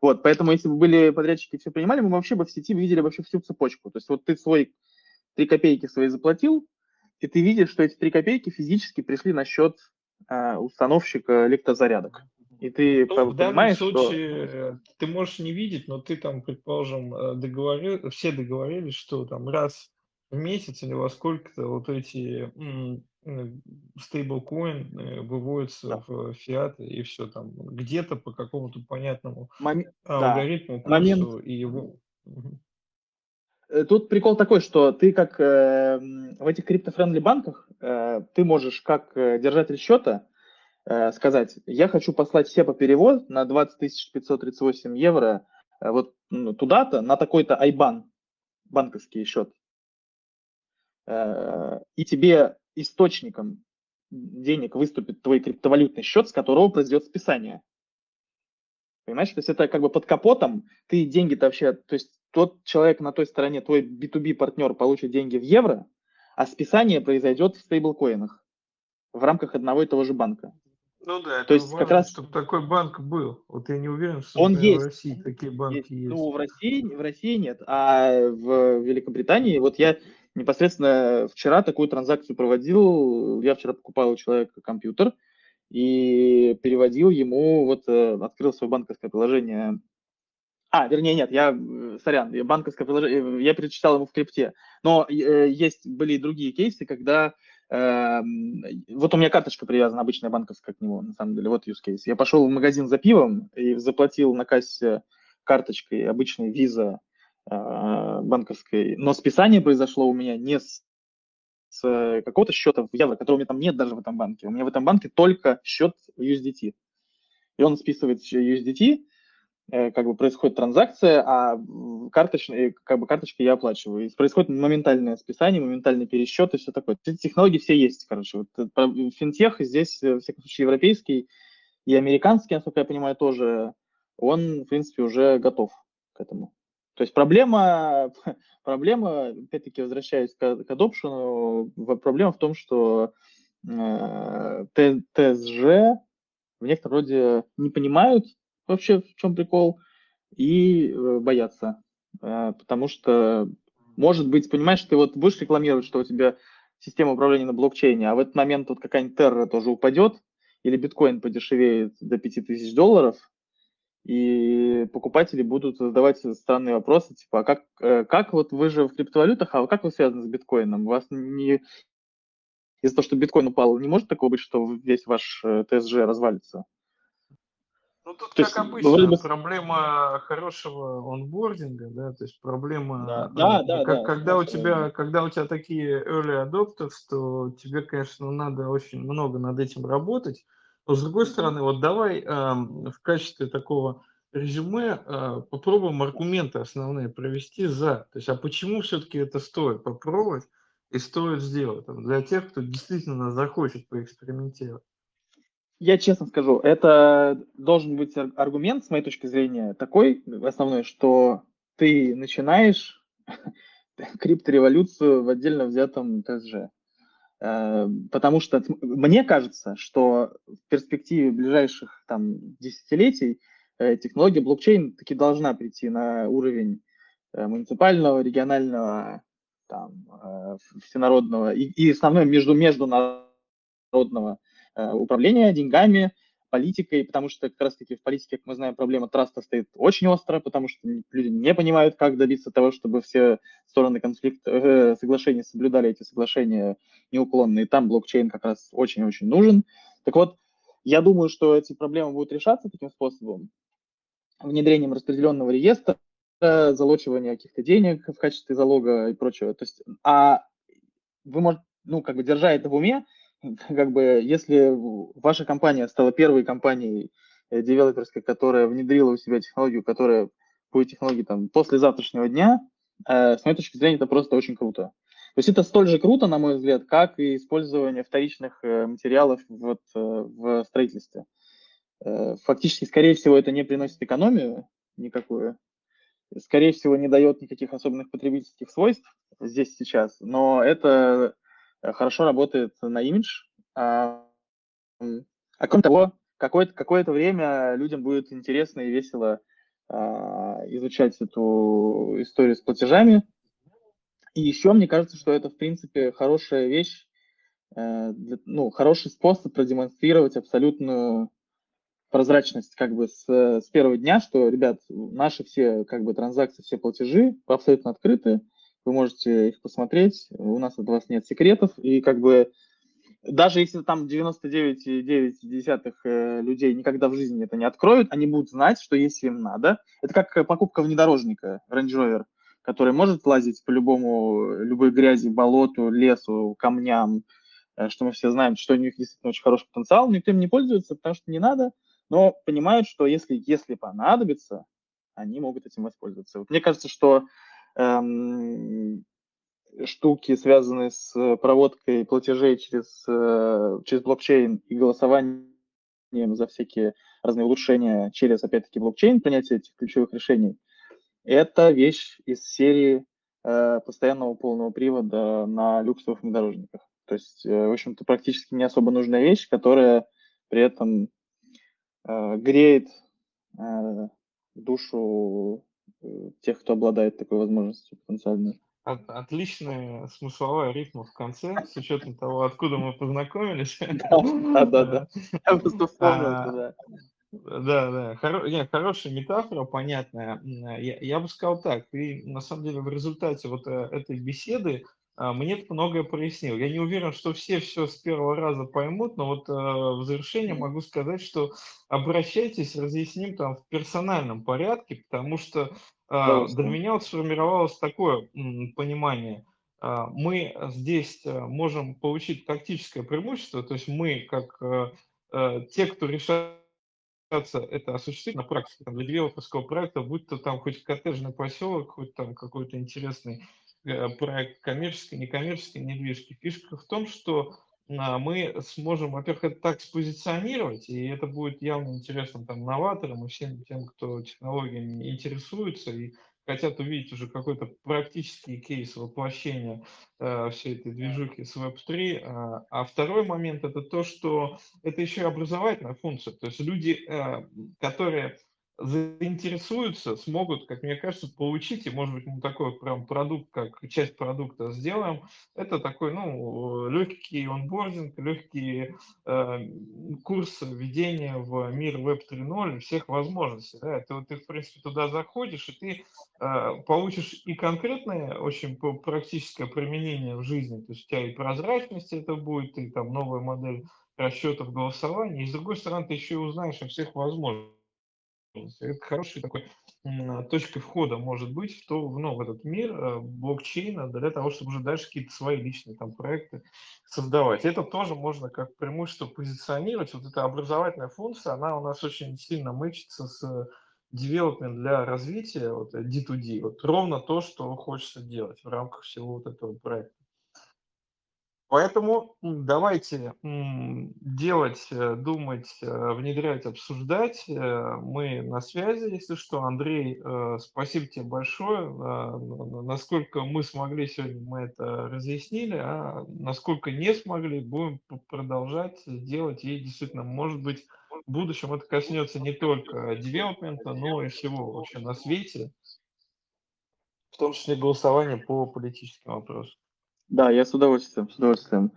Вот, поэтому если бы были подрядчики все принимали, мы вообще бы в сети видели вообще всю цепочку. То есть вот ты свой 3 копейки свои заплатил, и ты видишь, что эти 3 копейки физически пришли на счет э, установщика электрозарядок. И ты ну, в данном случае что... Э, ты можешь не видеть, но ты там, предположим, э, договорил, все договорились, что там раз в месяц или во сколько-то вот эти стейблкоин э, выводятся да. в фиат и все там где-то по какому-то понятному Мом... алгоритму, да. Момент... и его. Тут прикол такой, что ты как э, в этих криптофрендли банках э, ты можешь как держатель счета Э, сказать, я хочу послать по перевод на 20 538 евро э, вот туда-то, на такой-то айбан, банковский счет. Э, и тебе источником денег выступит твой криптовалютный счет, с которого произойдет списание. Понимаешь, то есть это как бы под капотом, ты деньги-то вообще, то есть тот человек на той стороне, твой B2B партнер получит деньги в евро, а списание произойдет в стейблкоинах в рамках одного и того же банка. Ну да, то есть важно, как раз чтобы такой банк был. Вот я не уверен, что он есть. в России такие банки есть. есть. Ну в России, в России нет, а в Великобритании вот я непосредственно вчера такую транзакцию проводил. Я вчера покупал у человека компьютер и переводил ему вот э, открыл свое банковское приложение. А, вернее, нет, я, э, сорян, банковское приложение, я перечислял ему в крипте. Но э, есть были и другие кейсы, когда вот у меня карточка привязана, обычная банковская к нему, на самом деле, вот use case. Я пошел в магазин за пивом и заплатил на кассе карточкой обычной виза э, банковской, но списание произошло у меня не с, с какого-то счета в евро, которого у меня там нет даже в этом банке. У меня в этом банке только счет USDT. И он списывает USDT, Э, как бы происходит транзакция, а карточной, как бы карточкой я оплачиваю. И происходит моментальное списание, моментальный пересчет и все такое. Технологии все есть, короче. Вот финтех здесь, э, в всяком случае, европейский и американский, насколько я понимаю, тоже, он, в принципе, уже готов к этому. То есть проблема, проблема опять-таки, возвращаясь к, к adoption, проблема в том, что э, ТСЖ в некотором роде не понимают вообще в чем прикол, и э, бояться. Э, потому что, может быть, понимаешь, ты вот будешь рекламировать, что у тебя система управления на блокчейне, а в этот момент вот какая-нибудь терра тоже упадет, или биткоин подешевеет до 5000 долларов, и покупатели будут задавать странные вопросы, типа, а как, э, как вот вы же в криптовалютах, а как вы связаны с биткоином? У вас не из-за того, что биткоин упал, не может такого быть, что весь ваш ТСЖ развалится? Ну, тут, то как есть, обычно, вроде бы... проблема хорошего онбординга, да, то есть проблема, да, да, да, как, да, когда, у тебя, когда у тебя такие early adopters, то тебе, конечно, надо очень много над этим работать, но с другой стороны, вот давай э, в качестве такого резюме э, попробуем аргументы основные провести за, то есть, а почему все-таки это стоит попробовать и стоит сделать там, для тех, кто действительно захочет поэкспериментировать. Я честно скажу, это должен быть аргумент, с моей точки зрения, такой основной, что ты начинаешь криптореволюцию в отдельно взятом ТСЖ. Э, потому что мне кажется, что в перспективе ближайших там, десятилетий э, технология блокчейн таки должна прийти на уровень э, муниципального, регионального, там, всенародного и, и основное между международного управления деньгами, политикой, потому что как раз-таки в политике, как мы знаем, проблема траста стоит очень остро, потому что люди не понимают, как добиться того, чтобы все стороны конфликта, э, соглашений соблюдали эти соглашения неуклонно, и там блокчейн как раз очень-очень нужен. Так вот, я думаю, что эти проблемы будут решаться таким способом, внедрением распределенного реестра, залочивания каких-то денег в качестве залога и прочего. То есть, а вы можете, ну, как бы держа это в уме, как бы, если ваша компания стала первой компанией э, девелоперской, которая внедрила у себя технологию, которая будет технологии там после завтрашнего дня, э, с моей точки зрения, это просто очень круто. То есть это столь же круто, на мой взгляд, как и использование вторичных э, материалов вот, в строительстве. Фактически, скорее всего, это не приносит экономию никакую, скорее всего, не дает никаких особенных потребительских свойств здесь сейчас, но это Э, хорошо работает на имидж. А, а кроме того, какое-то какое время людям будет интересно и весело а, изучать эту историю с платежами. И еще мне кажется, что это, в принципе, хорошая вещь, э, для, ну, хороший способ продемонстрировать абсолютную прозрачность как бы с, с первого дня, что, ребят, наши все как бы транзакции, все платежи абсолютно открыты, вы можете их посмотреть, у нас от вас нет секретов, и как бы даже если там 99,9 э, людей никогда в жизни это не откроют, они будут знать, что если им надо, это как покупка внедорожника Range Rover, который может лазить по любому, любой грязи, болоту, лесу, камням, э, что мы все знаем, что у них действительно очень хороший потенциал, никто им не пользуется, потому что не надо, но понимают, что если, если понадобится, они могут этим воспользоваться. Вот мне кажется, что штуки, связанные с проводкой платежей через, э, через блокчейн и голосованием за всякие разные улучшения через, опять-таки, блокчейн, принятие этих ключевых решений, это вещь из серии э, постоянного полного привода на люксовых внедорожниках. То есть, э, в общем-то, практически не особо нужная вещь, которая при этом э, греет э, душу Э, тех, кто обладает такой возможностью потенциальной. От, отличная смысловая рифма в конце, с учетом того, откуда мы познакомились. Да, да, да. Я просто вспомнил а, да. Да, да, Хоро... Нет, хорошая метафора, понятная. Я, я бы сказал так, ты на самом деле в результате вот э, этой беседы мне это многое прояснил. Я не уверен, что все все с первого раза поймут, но вот э, в завершение могу сказать, что обращайтесь, разъясним там в персональном порядке, потому что э, для меня вот сформировалось такое м, понимание. Э, мы здесь э, можем получить тактическое преимущество, то есть мы, как э, э, те, кто решает это осуществить на практике там, для девелоперского проекта, будь то там хоть коттеджный поселок, хоть там какой-то интересный Э, проект коммерческой, некоммерческой недвижки. Фишка в том, что а, мы сможем, во-первых, это так спозиционировать, и это будет явно интересным там новаторам и всем тем, кто технологиями интересуется и хотят увидеть уже какой-то практический кейс воплощения э, всей этой движухи с Web3. А, а второй момент это то, что это еще и образовательная функция. То есть люди, э, которые заинтересуются, смогут, как мне кажется, получить, и, может быть, мы такой прям продукт, как часть продукта сделаем. Это такой, ну, легкий онбординг, легкий э, курс введения в мир Web 3.0 всех возможностей. Да? Это вот ты, в принципе, туда заходишь, и ты э, получишь и конкретное, очень практическое применение в жизни. То есть у тебя и прозрачность это будет, и там новая модель расчетов голосования, и с другой стороны, ты еще и узнаешь о всех возможностях это хорошей такой точкой входа может быть в, то, ну, в этот мир э, блокчейна для того, чтобы уже дальше какие-то свои личные там проекты создавать. Это тоже можно как преимущество позиционировать. Вот эта образовательная функция, она у нас очень сильно мычится с девелопмент для развития, вот D2D, вот ровно то, что хочется делать в рамках всего вот этого проекта. Поэтому давайте делать, э, думать, э, внедрять, обсуждать. Э, мы на связи, если что. Андрей, спасибо тебе большое. Насколько мы смогли сегодня, мы это разъяснили, а насколько не смогли, будем продолжать делать. И действительно, может быть, в будущем это коснется не только девелопмента, но и всего вообще на свете, в том числе голосования по политическим вопросам. Да, я с удовольствием, с удовольствием.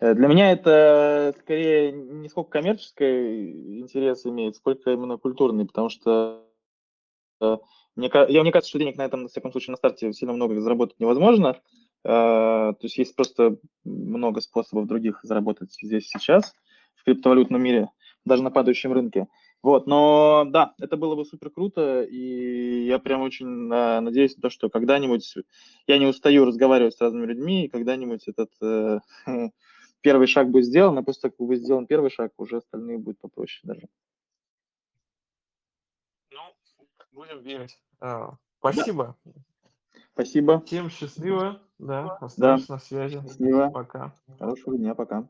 Э, для меня это скорее не сколько коммерческий интерес имеет, сколько именно культурный, потому что э, мне, я, мне кажется, что денег на этом, на всяком случае, на старте сильно много заработать невозможно. Э, то есть есть просто много способов других заработать здесь сейчас, в криптовалютном мире, даже на падающем рынке. Вот, но да, это было бы супер круто, и я прям очень э, надеюсь на то, что когда-нибудь я не устаю разговаривать с разными людьми, и когда-нибудь этот э, первый шаг будет сделан, а после того, как будет сделан первый шаг, уже остальные будут попроще даже. Ну, будем верить. А, спасибо. Да. Спасибо. Всем счастливо. Да, остаемся да. на связи. Счастливо. Пока. Хорошего дня, пока.